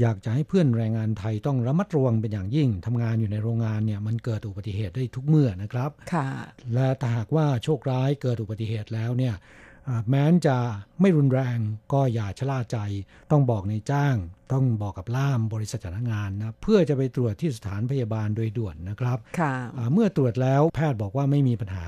อยากจะให้เพื่อนแรงงานไทยต้องระมัดระวังเป็นอย่างยิ่งทำงานอยู่ในโรงงานเนี่ยมันเกิดอุบัติเหตุได้ทุกเมื่อนะครับ ค่ะ และถ้าหากว่าโชคร้ายเกิดอุบัติเหตุแล้วเนี่ยอ่า แม้นจะไม่รุนแรงก็อย่าชะล่าใจ ต้องบอกในจ้าง ต้องบอกกับล่ามบริษัทจ้างงานนะเพื่อจะไปตรวจที่สถานพยาบาลโดยด่วนนะครับค่ะอ่าเมื่อตรวจแล้วแพทย์บอกว่าไม่มีปัญหา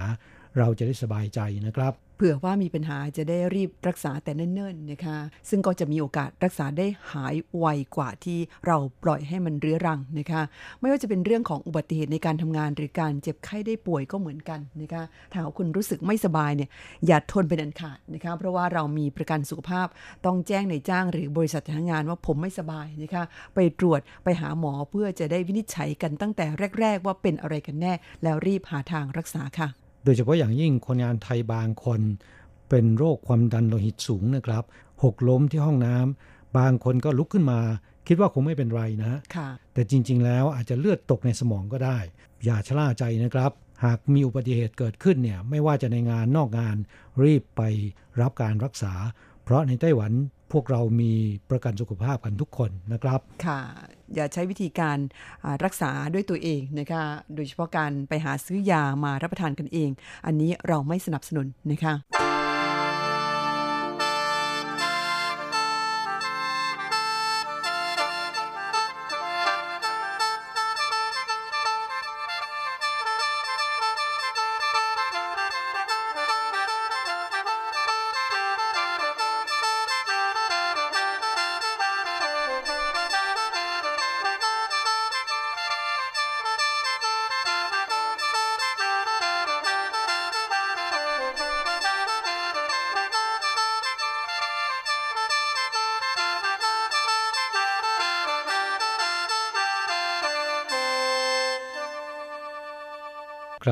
เราจะได้สบายใจนะครับ เผื่อว่ามีปัญหาจะได้รีบรักษาแต่เนิ่นๆนะคะ ซึ่งก็จะมีโอกาสรักษาได้หายไวกว่าที่เราปล่อยให้มันเรื้อรังนะคะ ไม่ว่าจะเป็นเรื่องของอุบัติเหตุในการทำงาน หรือการเจ็บไข้ได้ป่วยก็เหมือนกันนะคะถ้าคุณรู้สึกไม่สบายเนี่ยอย่าทนเป็นอันขาดนะคะ เพราะว่าเรามีประกันสุขภาพต้องแจ้งในจ้าง หรือบริษัทจ้างงานว่าผมไม่สบายนะคะ ไปตรวจไปหาหมอเพื่อจะได้วินิจฉัยกันตั้งแต่แรก ๆ ว่าเป็นอะไรกันแน่ แล้วรีบหาทางรักษาค่ะ โดยเฉพาะอย่างยิ่งคนงานไทยบางคน เป็นโรคความดันโลหิตสูงนะครับ หกล้มที่ห้องน้ำบางคนก็ลุกขึ้นมา คิดว่าคงไม่เป็นไรนะค่ะแต่จริง ๆ แล้วอาจจะเลือดตกในสมองก็ได้ อย่าชะล่าใจนะครับ หากมีอุบัติเหตุเกิดขึ้นเนี่ยไม่ว่าจะในงานนอกงานรีบไปรับการรักษา เพราะในไต้หวัน พวกเรามีประกันสุขภาพกันทุกคนนะครับ ค่ะ อย่าใช้วิธีการรักษาด้วยตัวเองนะคะ โดยเฉพาะการไปหาซื้อยามารับประทานกันเอง อันนี้เราไม่สนับสนุนนะคะ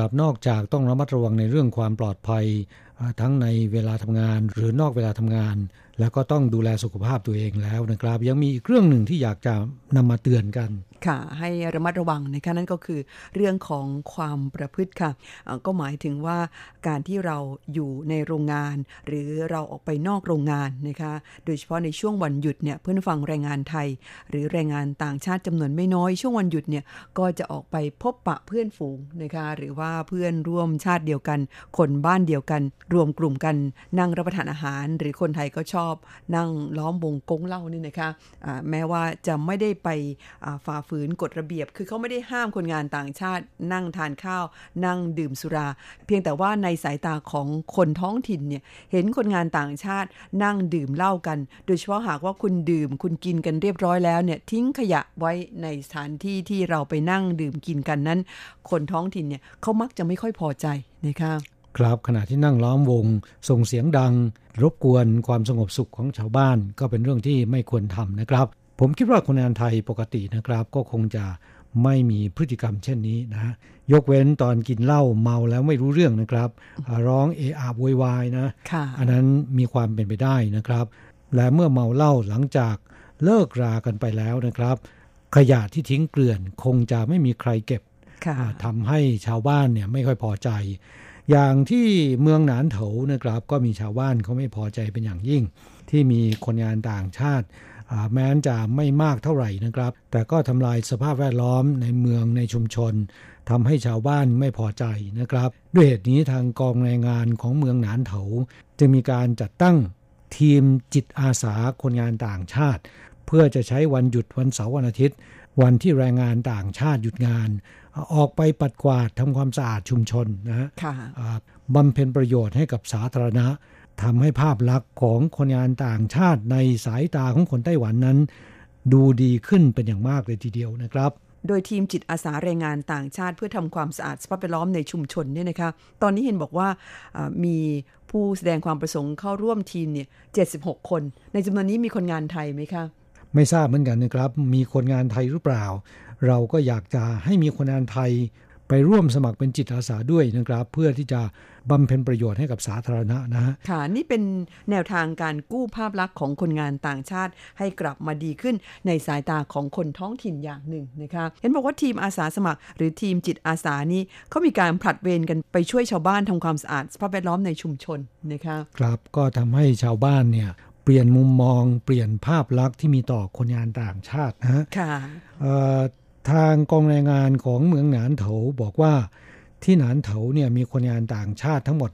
ครับนอกจากต้องระมัดระวังในเรื่องความปลอดภัย ทั้งในเวลาทำงาน หรือนอกเวลาทำงาน แล้วก็ต้องดูแลสุขภาพตัวเองแล้วนะครับ ยังมีอีกเรื่องหนึ่งที่อยากจะนำมาเตือนกัน ค่ะ ให้ระมัดระวังนะคะนั่นก็คือเรื่องของความประพฤติค่ะ ก็หมายถึงว่าการที่เราอยู่ในโรงงาน หรือเราออกไปนอกโรงงานนะคะโดยเฉพาะในช่วงวันหยุดเนี่ยเพื่อนฟังแรงงานไทย หรือแรงงานต่างชาติจำนวนไม่น้อย ช่วงวันหยุดเนี่ยก็จะออกไปพบปะเพื่อนฝูงนะคะหรือว่าเพื่อนร่วมชาติเดียวกัน คนบ้านเดียวกัน รวมกลุ่มกันนั่งรับประทานอาหาร หรือคนไทยก็ชอบนั่งล้อมวงกงเล้านี่นะคะอ่าแม้ว่าจะไม่ได้ไปฝ่าฝืนกฎระเบียบ คือเขาไม่ได้ห้ามคนงานต่างชาติ นั่งทานข้าว นั่งดื่มสุรา เพียงแต่ว่าในสายตาของคนท้องถิ่นเนี่ยเห็นคนงานต่างชาติ นั่งดื่มเหล้ากัน โดยเฉพาะหากว่าคุณดื่มคุณกินกันเรียบร้อยแล้วเนี่ยทิ้งขยะไว้ในสถานที่ที่เราไปนั่งดื่มกินกันนั้น คนท้องถิ่นเนี่ยเขามักจะไม่ค่อยพอใจนะคะ ครับขณะที่นั่งล้อมวง ส่งเสียงดัง รบกวนความสงบสุขของชาวบ้าน ก็เป็นเรื่องที่ไม่ควรทำนะครับ ผมคิดว่าคนงานไทยปกตินะครับ ก็คงจะไม่มีพฤติกรรมเช่นนี้นะฮะยกเว้นตอนกินเหล้าเมาแล้วไม่รู้เรื่องนะครับอ่าร้องเอะอะโวยวายนะค่ะอันนั้นมีความเป็นไปได้นะครับ และเมื่อเมาเหล้าหลังจากเลิกรากันไปแล้วนะครับ ขยะที่ทิ้งเกลื่อนคงจะไม่มีใครเก็บค่ะอ่าทำให้ชาวบ้านเนี่ยไม่ค่อยพอใจ อย่างที่เมืองหนานเถานะครับ ก็มีชาวบ้านเขาไม่พอใจเป็นอย่างยิ่ง ที่มีคนงานต่างชาติแม้นจะไม่มากเท่าไหร่นะครับ แต่ก็ทำลายสภาพแวดล้อมในเมืองในชุมชนทำให้ชาวบ้านไม่พอใจนะครับ ด้วยเหตุนี้ทางกองแรงงานของเมืองหนานเถาจึงมีการจัดตั้งทีมจิตอาสาคนงานต่างชาติ เพื่อจะใช้วันหยุดวันเสาร์วันอาทิตย์ วันที่แรงงานต่างชาติหยุดงาน ออกไปปัดกวาดทำความสะอาดชุมชนนะฮะค่ะอ่าบำเพ็ญประโยชน์ให้กับสาธารณะทำให้ภาพลักษณ์ของคนงานต่างชาติในสายตาของคนไต้หวันนั้น ดูดีขึ้นเป็นอย่างมากเลยทีเดียวนะครับโดยทีมจิตอาสาแรงงานต่างชาติเพื่อทำความสะอาดสภาพแวดล้อมในชุมชนเนี่ยนะคะ ตอนนี้เห็นบอกว่าอ่ามีผู้แสดงความประสงค์เข้าร่วมทีมเนี่ย 76 คน ในจำนวนนี้มีคนงานไทยไหมคะ ไม่ทราบเหมือนกันนะครับ มีคนงานไทยหรือเปล่า เราก็อยากจะให้มีคนงานไทยไปร่วมสมัครเป็นจิตอาสาด้วยนะครับ เพื่อที่จะบำเพ็ญประโยชน์ให้กับสาธารณะนะฮะค่ะนี่เป็นแนวทางการกู้ภาพลักษณ์ของคนงานต่างชาติ ให้กลับมาดีขึ้นในสายตาของคนท้องถิ่นอย่างหนึ่งนะคะเห็นบอกว่าทีมอาสาสมัคร หรือทีมจิตอาสานี่เขามีการผลัดเวรกันไปช่วยชาวบ้านทำความสะอาดสภาพแวดล้อมในชุมชนนะคะครับก็ทำให้ชาวบ้านเนี่ย เปลี่ยนมุมมอง เปลี่ยนภาพลักษณ์ที่มีต่อคนงานต่างชาตินะฮะค่ะเอ่อทางกองแรงงานของเมืองหนานเถาบอกว่าที่หนานเถาเนี่ยมีคนงานต่างชาติทั้งหมด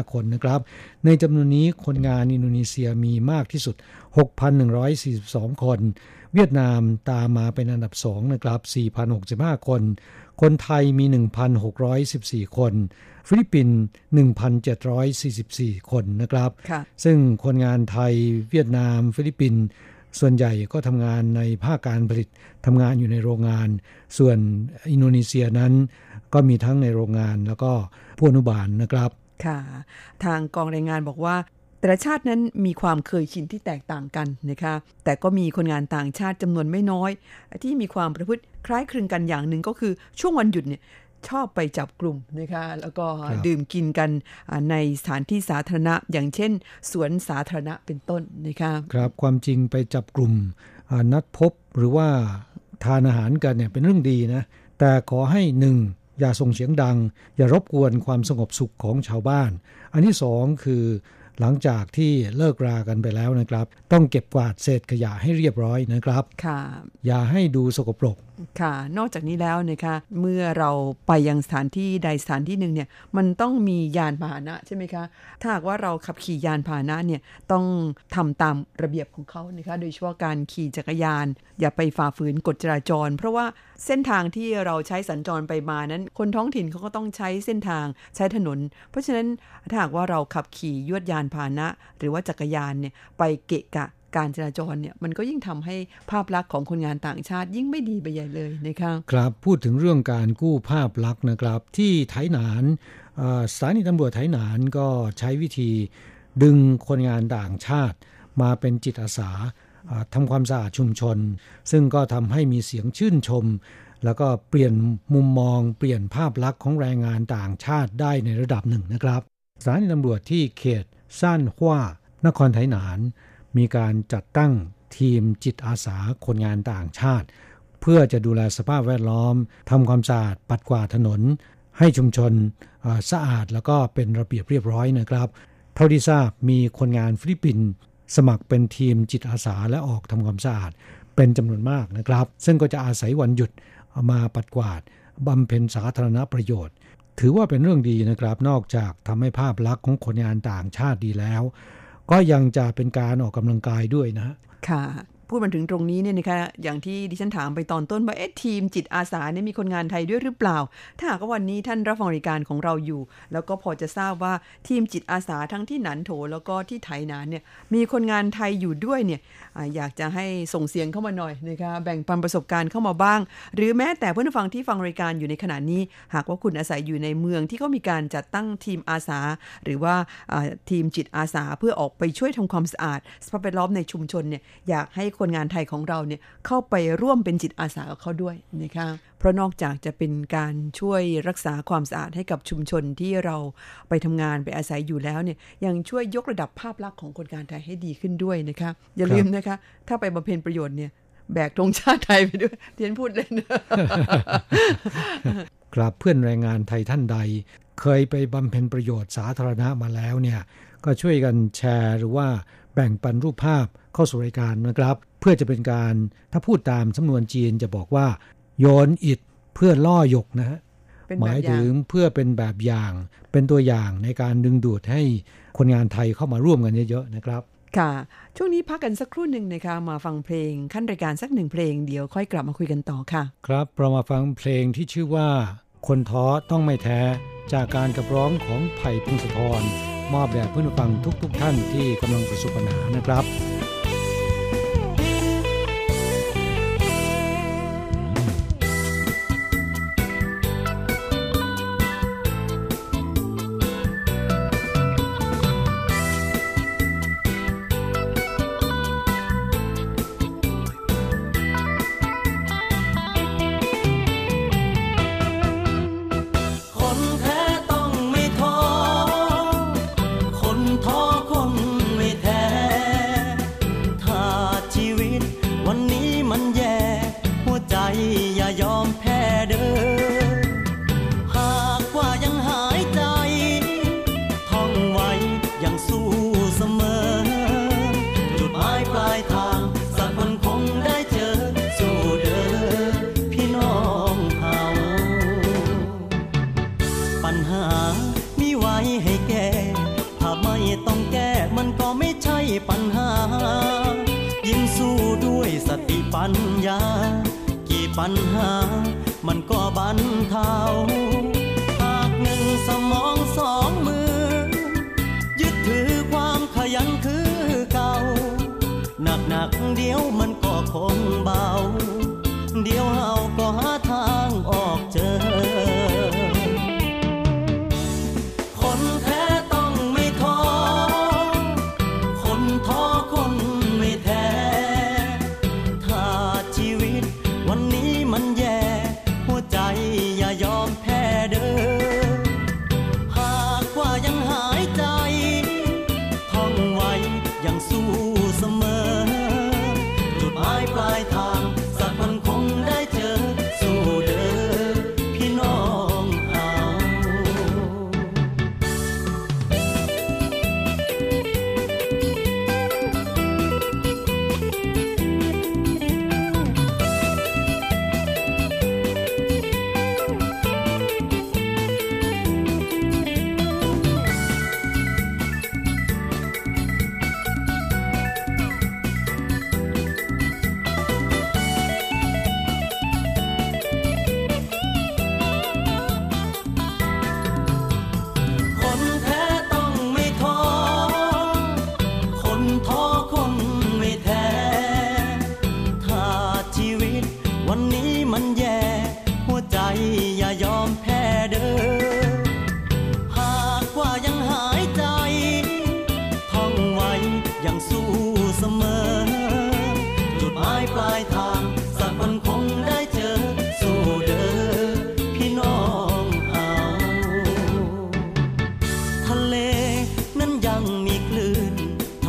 13,565 คนนะครับ ในจำนวนนี้คนงานอินโดนีเซียมีมากที่สุด 6,142 คน เวียดนามตามมาเป็นอันดับสองนะครับ 4,065 คน คนไทยมี 1,614 คน ฟิลิปปินส์1,744 คนนะครับค่ะซึ่งคนงานไทยเวียดนาม ฟิลิปปินส์ส่วนใหญ่ก็ทำงานในภาคการผลิตทำงานอยู่ในโรงงาน ส่วนอินโดนีเซียนั้น ก็มีทั้งในโรงงานแล้วก็ผู้อนุบาลนะครับ ค่ะ ทางกองแรงงานบอกว่าแต่ละชาตินั้นมีความเคยชินที่แตกต่างกันนะคะ แต่ก็มีคนงานต่างชาติจำนวนไม่น้อย ที่มีความประพฤติคล้ายคลึงกันอย่างหนึ่งก็คือช่วงวันหยุดเนี่ย ชอบไปจับกลุ่มนะคะแล้วก็ครับดื่มกินกันอ่าในสถานที่สาธารณะ อย่างเช่น สวนสาธารณะเป็นต้นนะคะครับความจริงไปจับกลุ่มอ่านัดพบหรือว่าทานอาหารกันเนี่ยเป็นเรื่องดีนะแต่ขอให้หนึ่งอย่าส่งเสียงดัง อย่ารบกวนความสงบสุขของชาวบ้าน อันที่สองคือหลังจากที่เลิกรากันไปแล้วนะครับ ต้องเก็บกวาดเศษขยะให้เรียบร้อยนะครับ ค่ะ อย่าให้ดูสกปรกค่ะ นอกจากนี้แล้วนะคะเมื่อเราไปยังสถานที่ใดสถานที่หนึ่งเนี่ยมันต้องมียานพาหนะใช่ไหมคะถ้าหากว่าเราขับขี่ยานพาหนะเนี่ยต้องทำตามระเบียบของเขานะคะโดยเฉพาะการขี่จักรยาน อย่าไปฝ่าฝืนกฎจราจร เพราะว่าเส้นทางที่เราใช้สัญจรไปมานั้น คนท้องถิ่นเขาก็ต้องใช้เส้นทางใช้ถนน เพราะฉะนั้นถ้าหากว่าเราขับขี่ยวดยานพาหนะ หรือว่าจักรยานเนี่ยไปเกะกะ การจราจรเนี่ยมันก็ยิ่งทำให้ภาพลักษณ์ของคนงานต่างชาติ ยิ่งไม่ดีไปใหญ่เลยนะคะครับพูดถึงเรื่องการกู้ภาพลักษณ์นะครับ ที่ไถหนานสถานีตำรวจไถหนานก็ใช้วิธีดึงคนงานต่างชาติมาเป็นจิตอาสาทำความสะอาดชุมชน ซึ่งก็ทำให้มีเสียงชื่นชม แล้วก็เปลี่ยนมุมมอง เปลี่ยนภาพลักษณ์ของแรงงานต่างชาติได้ในระดับหนึ่งนะครับสถานีตำรวจที่เขตซ่านฮว่านครไถหนาน มีการจัดตั้งทีมจิตอาสาคนงานต่างชาติ เพื่อจะดูแลสภาพแวดล้อมทำความสะอาดปัดกวาดถนน ให้ชุมชนสะอาดแล้วก็เป็นระเบียบเรียบร้อยนะครับ เท่าที่ทราบมีคนงานฟิลิปปินส์สมัครเป็นทีมจิตอาสาและออกทำความสะอาดเป็นจำนวนมากนะครับ ซึ่งก็จะอาศัยวันหยุดมาปัดกวาดบำเพ็ญสาธารณประโยชน์ ถือว่าเป็นเรื่องดีนะครับ นอกจากทำให้ภาพลักษณ์ของคนงานต่างชาติดีแล้ว ก็ยังจะเป็นการออกกำลังกายด้วยนะค่ะ พูดมาถึงตรงนี้เนี่ยนะคะอย่างที่ดิฉันถามไปตอนต้นว่าเอ๊ะทีมจิตอาสาเนี่ยมีคนงานไทยด้วยหรือเปล่า ถ้าหากว่าวันนี้ท่านรับฟังรายการของเราอยู่ แล้วก็พอจะทราบว่าทีมจิตอาสาทั้งที่หนันโถแล้วก็ที่ไถหนานเนี่ยมีคนงานไทยอยู่ด้วยเนี่ยออยากจะให้ส่งเสียงเข้ามาหน่อยนะคะแบ่งปันประสบการณ์เข้ามาบ้าง หรือแม้แต่เพื่อนผู้ฟังที่ฟังรายการอยู่ในขณะนี้ หากว่าคุณอาศัยอยู่ในเมืองที่เขามีการจัดตั้งทีมอาสา หรือว่าอ่าทีมจิตอาสาเพื่อออกไปช่วยทำความสะอาดสภาพแวดล้อมในชุมชนเนี่ยอยากให้คนงานไทยของเราเนี่ยเข้าไปร่วมเป็นจิตอาสากับเขาด้วยนะคะเพราะนอกจากจะเป็นการช่วยรักษาความสะอาดให้กับชุมชนที่เราไปทำงานไปอาศัยอยู่แล้วเนี่ยยังช่วยยกระดับภาพลักษณ์ของคนงานไทยให้ดีขึ้นด้วยนะคะอย่าลืมนะคะถ้าไปบำเพ็ญประโยชน์เนี่ยแบกธงชาติไทยไปด้วยเทียนพูดเล่นครับเพื่อนแรงงานไทยท่านใด เคยไปบำเพ็ญประโยชน์สาธารณะมาแล้วเนี่ย ก็ช่วยกันแชร์หรือว่า แบ่งปันรูปภาพเข้าสู่รายการนะครับ เพื่อจะเป็นการถ้าพูดตามสำนวนจีนจะบอกว่า โยนอิฐเพื่อล่อหยกนะฮะเป็นหแบบมายอย่าถึงงเพื่อเป็นแบบอย่างเป็นตัวอย่างในการดึงดูดให้คนงานไทยเข้ามาร่วมกันเยอะๆนะครับ ค่ะ ช่วงนี้พักกันสักครู่หนึ่งนะคะมาฟังเพลงขั้นรายการสักหนึ่งเพลงเดี๋ยวค่อยกลับมาคุยกันต่อค่ะ ครับเรามาฟังเพลงที่ชื่อว่า คนท้อต้องไม่แท้จากการกับร้องของไผ่พงศธร มอบแบบเพื่อนฟังทุกๆทท่านที่กำลังประสบปัญหานะครับ ปัญหา มันก็บรรเทาหากหนึ่งสมองสองมือ ยึดถือความขยันคือเก่า หนักหนักๆเดียวมันก็คงเบา เดียวเฮา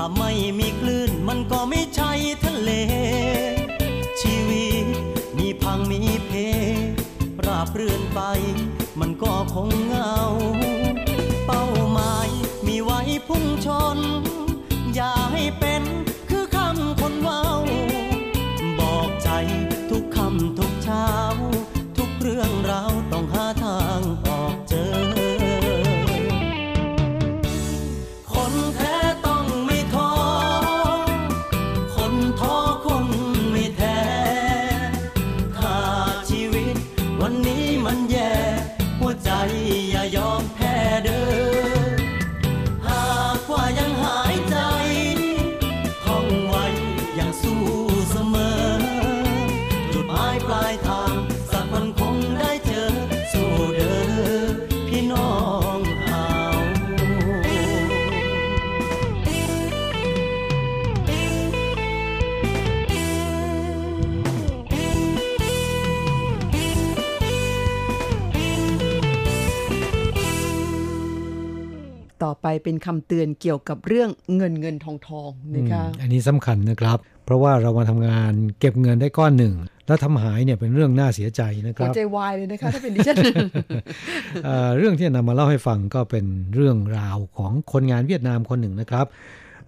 าไม่มีคลื่นมันก็ไม่ใช่ทะเล ชีวิตมีพังมีเพ ราบเรื่อนไป มันก็คงเงา เป้าหมายมีไว้พุ่งชน อย่าให้เป็น ไปเป็นคำเตือนเกี่ยวกับเรื่องเงินเงินทองทองนะคะอันนี้สำคัญนะครับ เพราะว่าเรามาทำงานเก็บเงินได้ก้อนหนึ่ง แล้วทำหายเนี่ยเป็นเรื่องน่าเสียใจนะคหัวรับใจวายเลยนะคะถ้าเป็นดิฉันเอ่อเรื่องที่นำมาเล่าให้ฟังก็เป็นเรื่องราวของคนงานเวียดนามคนหนึ่งนะครับ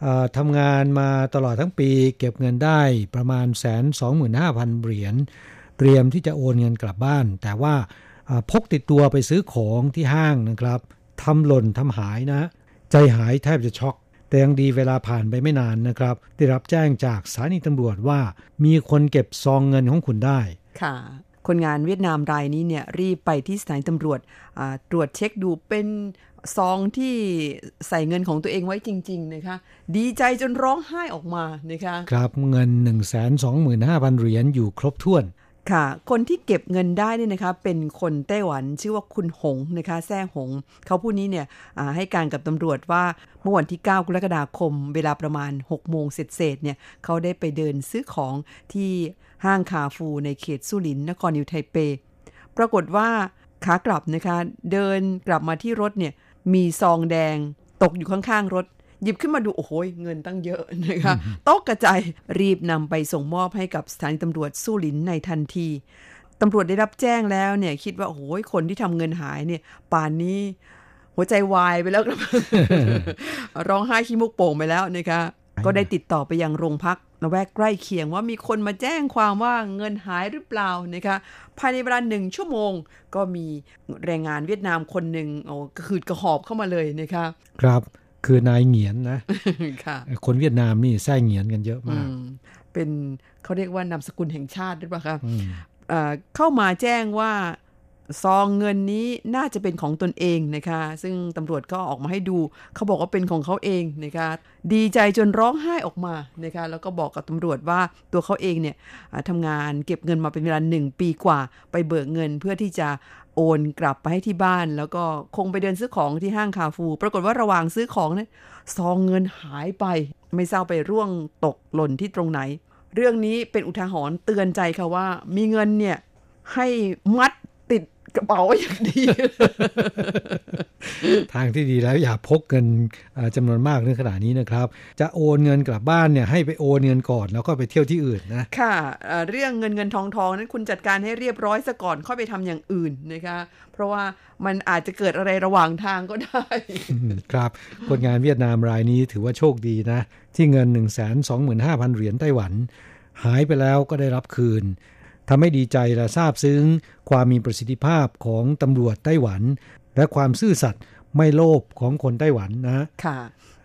เอ่อทำงานมาตลอดทั้งปี เก็บเงินได้ประมาณแสนสองหมื่นห้าพันเหรียญเตรียมที่จะโอนเงินกลับบ้าน แต่ว่าเอ่อพกติดตัวไปซื้อของที่ห้างนะครับทำหล่นทำหายนะ ใจหายแทบจะช็อก แต่ยังดีเวลาผ่านไปไม่นานนะครับ ได้รับแจ้งจากสถานีตำรวจว่า มีคนเก็บซองเงินของคุณได้ ค่ะ คนงานเวียดนามรายนี้เนี่ยรีบไปที่สถานีตำรวจอ่าตรวจเช็คดูเป็นซองที่ใส่เงินของตัวเองไว้จริง ๆ นะคะ ดีใจจนร้องไห้ออกมานะคะ ครับเงิน 125,000 เหรียญอยู่ครบถ้วน ค่ะ คนที่เก็บเงินได้นี่นะคะ เป็นคนไต้หวันชื่อว่าคุณหงนะคะแซ่หง เขาผู้นี้เนี่ยให้การกับตำรวจว่าเมื่อวันที่ 9 กรกฎาคม เวลาประมาณ 6 โมงเศษเนี่ยเขาได้ไปเดินซื้อของที่ห้างคาฟูในเขตสุรินนครนิวไทเป ปรากฏว่าขากลับนะคะ เดินกลับมาที่รถเนี่ยมีซองแดงตกอยู่ข้างๆรถ หยิบขึ้นมาดู โอ้โหเงินตั้งเยอะนะคะตกกระจายรีบนำไปส่งมอบให้กับสถานีตำรวจสู้หลินในทันทีตำรวจได้รับแจ้งแล้วเนี่ย คิดว่าโอ้โหคนที่ทำเงินหายเนี่ย ป่านนี้ หัวใจวายไปแล้วครับร้องไห้ขี้มุกโป่งไปแล้วนะคะก็ได้ติดต่อไปยังโรงพักละแวกใกล้เคียงว่ามีคนมาแจ้งความว่าเงินหายหรือเปล่านะคะภายในเวลาหนึ่งชั่วโมง ก็มีแรงงานเวียดนามคนหนึ่งโอ้กระหืดกระหอบเข้ามาเลยนะคะ ครับ คือนายเหงียนนะค่ะคนเวียดนามนี่แท้เหงียนกันเยอะมากอืมเป็นเขาเรียกว่านามสกุลแห่งชาติหรือเปล่าคะอืมเอ่อเข้ามาแจ้งว่า ซองเงินนี้น่าจะเป็นของตนเองนะคะ ซึ่งตำรวจก็ออกมาให้ดู เขาบอกว่าเป็นของเขาเองนะคะ ดีใจจนร้องไห้ออกมานะคะ แล้วก็บอกกับตำรวจว่าตัวเขาเองเนี่ยทำงานเก็บเงินมาเป็นเวลาหนึ่งปีกว่า ไปเบิกเงินเพื่อที่จะโอนกลับไปให้ที่บ้าน แล้วก็คงไปเดินซื้อของที่ห้างคาฟู ปรากฏว่าระหว่างซื้อของเนี่ยซองเงินหายไป ไม่ทราบไปร่วงตกหล่นที่ตรงไหน เรื่องนี้เป็นอุทาหรณ์เตือนใจค่ะว่า มีเงินเนี่ยให้มัดติด กระเป๋าไว้อย่างดี ทางที่ดีแล้วอย่าพกเงินเอ่อจำนวนมากในขณะนี้นะครับ จะโอนเงินกลับบ้านเนี่ยให้ไปโอนเงินก่อนแล้วก็ไปเที่ยวที่อื่นนะ ค่ะเอ่อเรื่องเงินเงินทองทองนั้นคุณจัดการให้เรียบร้อยซะก่อนค่อยไปทำอย่างอื่นนะคะ เพราะว่ามันอาจจะเกิดอะไรระหว่างทางก็ได้ ครับคนงานเวียดนามรายนี้ถือว่าโชคดีนะ ที่เงิน 125,000เหรียญไต้หวัน หายไปแล้วก็ได้รับคืน ทำให้ดีใจและซาบซึ้ง ความมีประสิทธิภาพของตำรวจไต้หวัน และความซื่อสัตย์ไม่โลภของคนไต้หวันนะค่ะ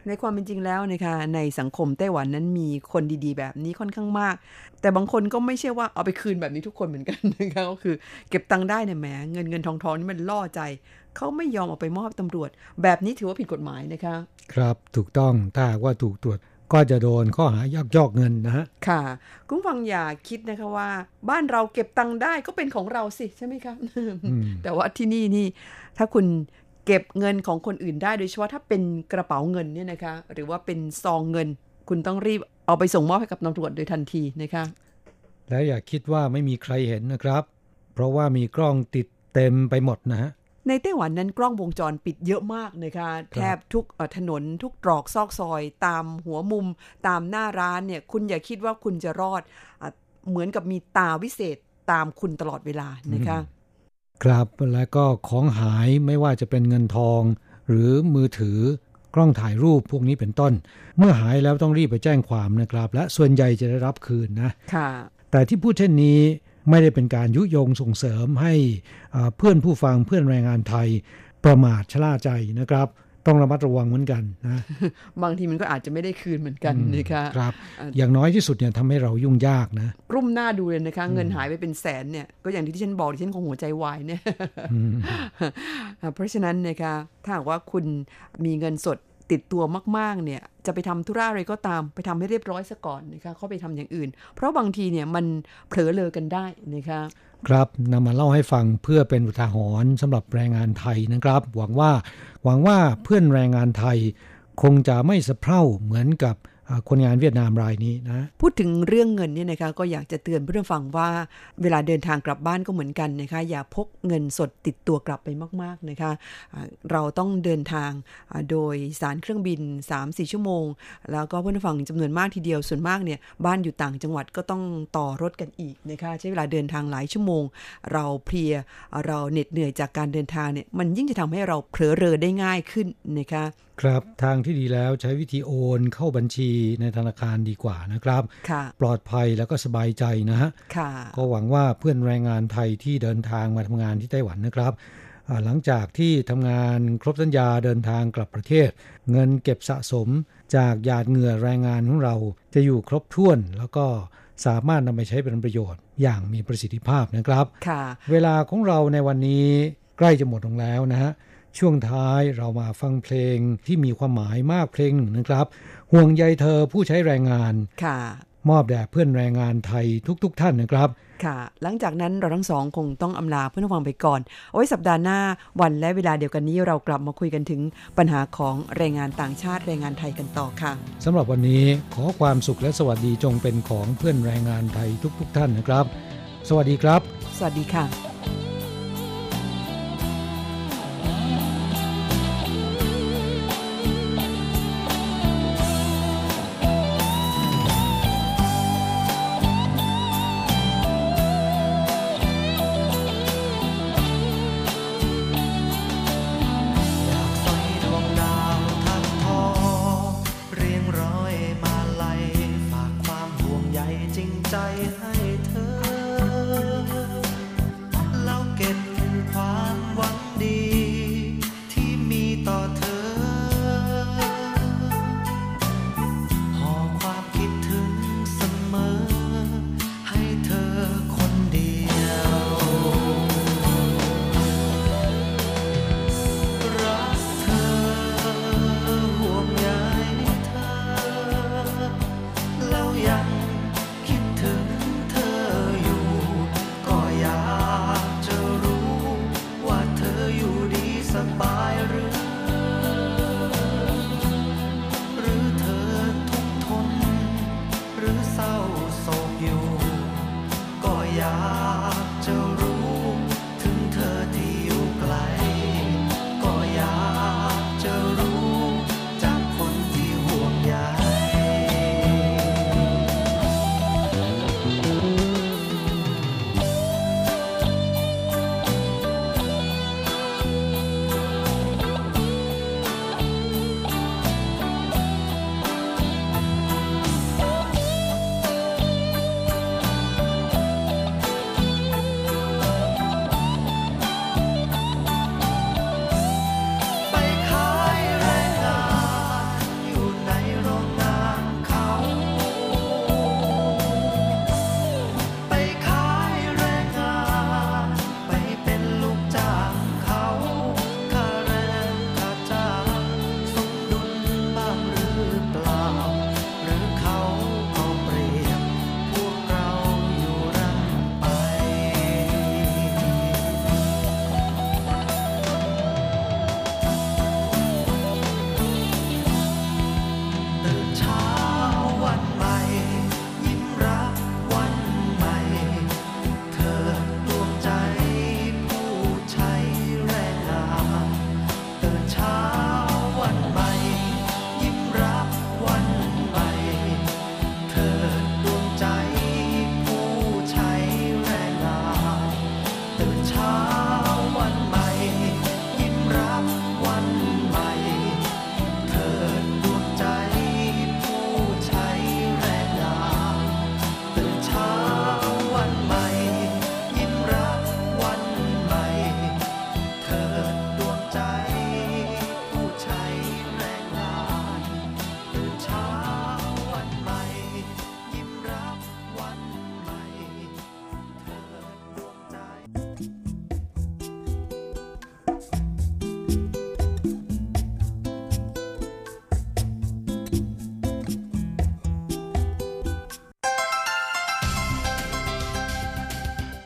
ในความเป็นจริงแล้วนะคะในสังคมไต้หวันนั้นมีคนดีๆ แบบนี้ค่อนข้างมาก แต่บางคนก็ไม่ใช่ว่าเอาไปคืนแบบนี้ทุกคนเหมือนกันนะคะก็คือเก็บตังค์ได้เนี่ยแหมเงินเงินทองทองนี่มันล่อใจเขาไม่ยอมเอาไปมอบตำรวจ แบบนี้ถือว่าผิดกฎหมายนะคะ ครับถูกต้องถ้าหากว่าถูกตรวจ ก็จะโดนข้อหายักยอกเงินนะฮะ ค่ะ คุณผู้ฟังอย่าคิดนะคะว่า บ้านเราเก็บตังค์ได้ก็เป็นของเราสิใช่ไหมคะแต่ว่าที่นี่นี่ ถ้าคุณเก็บเงินของคนอื่นได้โดยเฉพาะถ้าเป็นกระเป๋าเงินเนี่ยนะคะ หรือว่าเป็นซองเงิน คุณต้องรีบเอาไปส่งมอบให้กับตำรวจโดยทันทีนะคะ และอย่าคิดว่าไม่มีใครเห็นนะครับ เพราะว่ามีกล้องติดเต็มไปหมดนะฮะ ในไต้หวันนั้นกล้องวงจรปิดเยอะมากนะคะแทบทุกเอ่อถนนทุกตรอกซอกซอย ตามหัวมุม ตามหน้าร้านเนี่ย คุณอย่าคิดว่าคุณจะรอดอะเหมือนกับมีตาวิเศษตามคุณตลอดเวลานะคะ ครับแล้วก็ของหายไม่ว่าจะเป็นเงินทอง หรือมือถือกล้องถ่ายรูปพวกนี้เป็นต้น เมื่อหายแล้วต้องรีบไปแจ้งความนะครับ และส่วนใหญ่จะได้รับคืนนะค่ะแต่ที่พูดเช่นนี้ ไม่ได้เป็นการยุยงส่งเสริมให้อ่าเพื่อนผู้ฟังเพื่อนแรงงานไทยประมาทชะล่าใจนะครับ ต้องระมัดระวังเหมือนกันนะบางทีมันก็อาจจะไม่ได้คืนเหมือนกันนะคะครับอะอย่างน้อยที่สุดเนี่ยทำให้เรายุ่งยากนะกลุ่มหน้าดูเลยนะคะ เงินหายไปเป็นแสนเนี่ยก็อย่างที่ที่ฉันบอกที่ฉันคงหัวใจวายเนี่ยอืมอ่าเพราะฉะนั้นนะคะถ้าหากว่าคุณมีเงินสด ติดตัวมากๆเนี่ยจะไปทำธุระอะไรก็ตามไปทำให้เรียบร้อยซะก่อนนะคะเขาไปทำอย่างอื่น เพราะบางทีเนี่ยมันเผลอเลอกันได้นะคะครับนำมาเล่าให้ฟังเพื่อเป็นอุทาหรณ์สำหรับแรงงานไทยนะครับ หวังว่าหวังว่าเพื่อนแรงงานไทย คงจะไม่สะเพร่าเหมือนกับ คนงานเวียดนามรายนี้นะ พูดถึงเรื่องเงินเนี่ยนะคะก็อยากจะเตือนเพื่อนฟังว่าเวลาเดินทางกลับบ้านก็เหมือนกันนะคะ อย่าพกเงินสดติดตัวกลับไปมาก ๆนะคะ เราต้องเดินทางโดยสารเครื่องบิน 3-4 ชั่วโมง แล้วก็เพื่อนฟังจำนวนมากทีเดียวส่วนมากเนี่ยบ้านอยู่ต่างจังหวัดก็ต้องต่อรถกันอีกนะคะใช้เวลาเดินทางหลายชั่วโมง เราเพลียเราเหน็ดเหนื่อยจากการเดินทางเนี่ยมันยิ่งจะทำให้เราเผลอเรอได้ง่ายขึ้นนะคะ ครับทางที่ดีแล้วใช้วิธีโอนเข้าบัญชีในธนาคารดีกว่านะครับค่ะปลอดภัยแล้วก็สบายใจนะฮะค่ะก็หวังว่าเพื่อนแรงงานไทยที่เดินทางมาทำงานที่ไต้หวันนะครับอ่าหลังจากที่ทำงานครบสัญญาเดินทางกลับประเทศ เงินเก็บสะสมจากหยาดเหงื่อแรงงานของเราจะอยู่ครบถ้วนแล้วก็สามารถนำไปใช้เป็นประโยชน์อย่างมีประสิทธิภาพนะครับค่ะเวลาของเราในวันนี้ใกล้จะหมดลงแล้วนะฮะ ช่วงท้ายเรามาฟังเพลงที่มีความหมายมากเพลงหนึ่งนะครับ ห่วงใยเธอผู้ใช้แรงงานค่ะ มอบแด่เพื่อนแรงงานไทยทุกๆทท่านนะครับ ค่ะ หลังจากนั้นเราทั้งสองคงต้องอำลาเพื่อนผู้ฟังไปก่อนเอาไว้สัปดาห์หน้าวันและเวลาเดียวกันนี้เรากลับมาคุยกันถึงปัญหาของแรงงานต่างชาติแรงงานไทยกันต่อค่ะสำหรับวันนี้ขอความสุขและสวัสดีจงเป็นของเพื่อนแรงงานไทยทุกๆทท่านนะครับ สวัสดีครับ สวัสดีค่ะ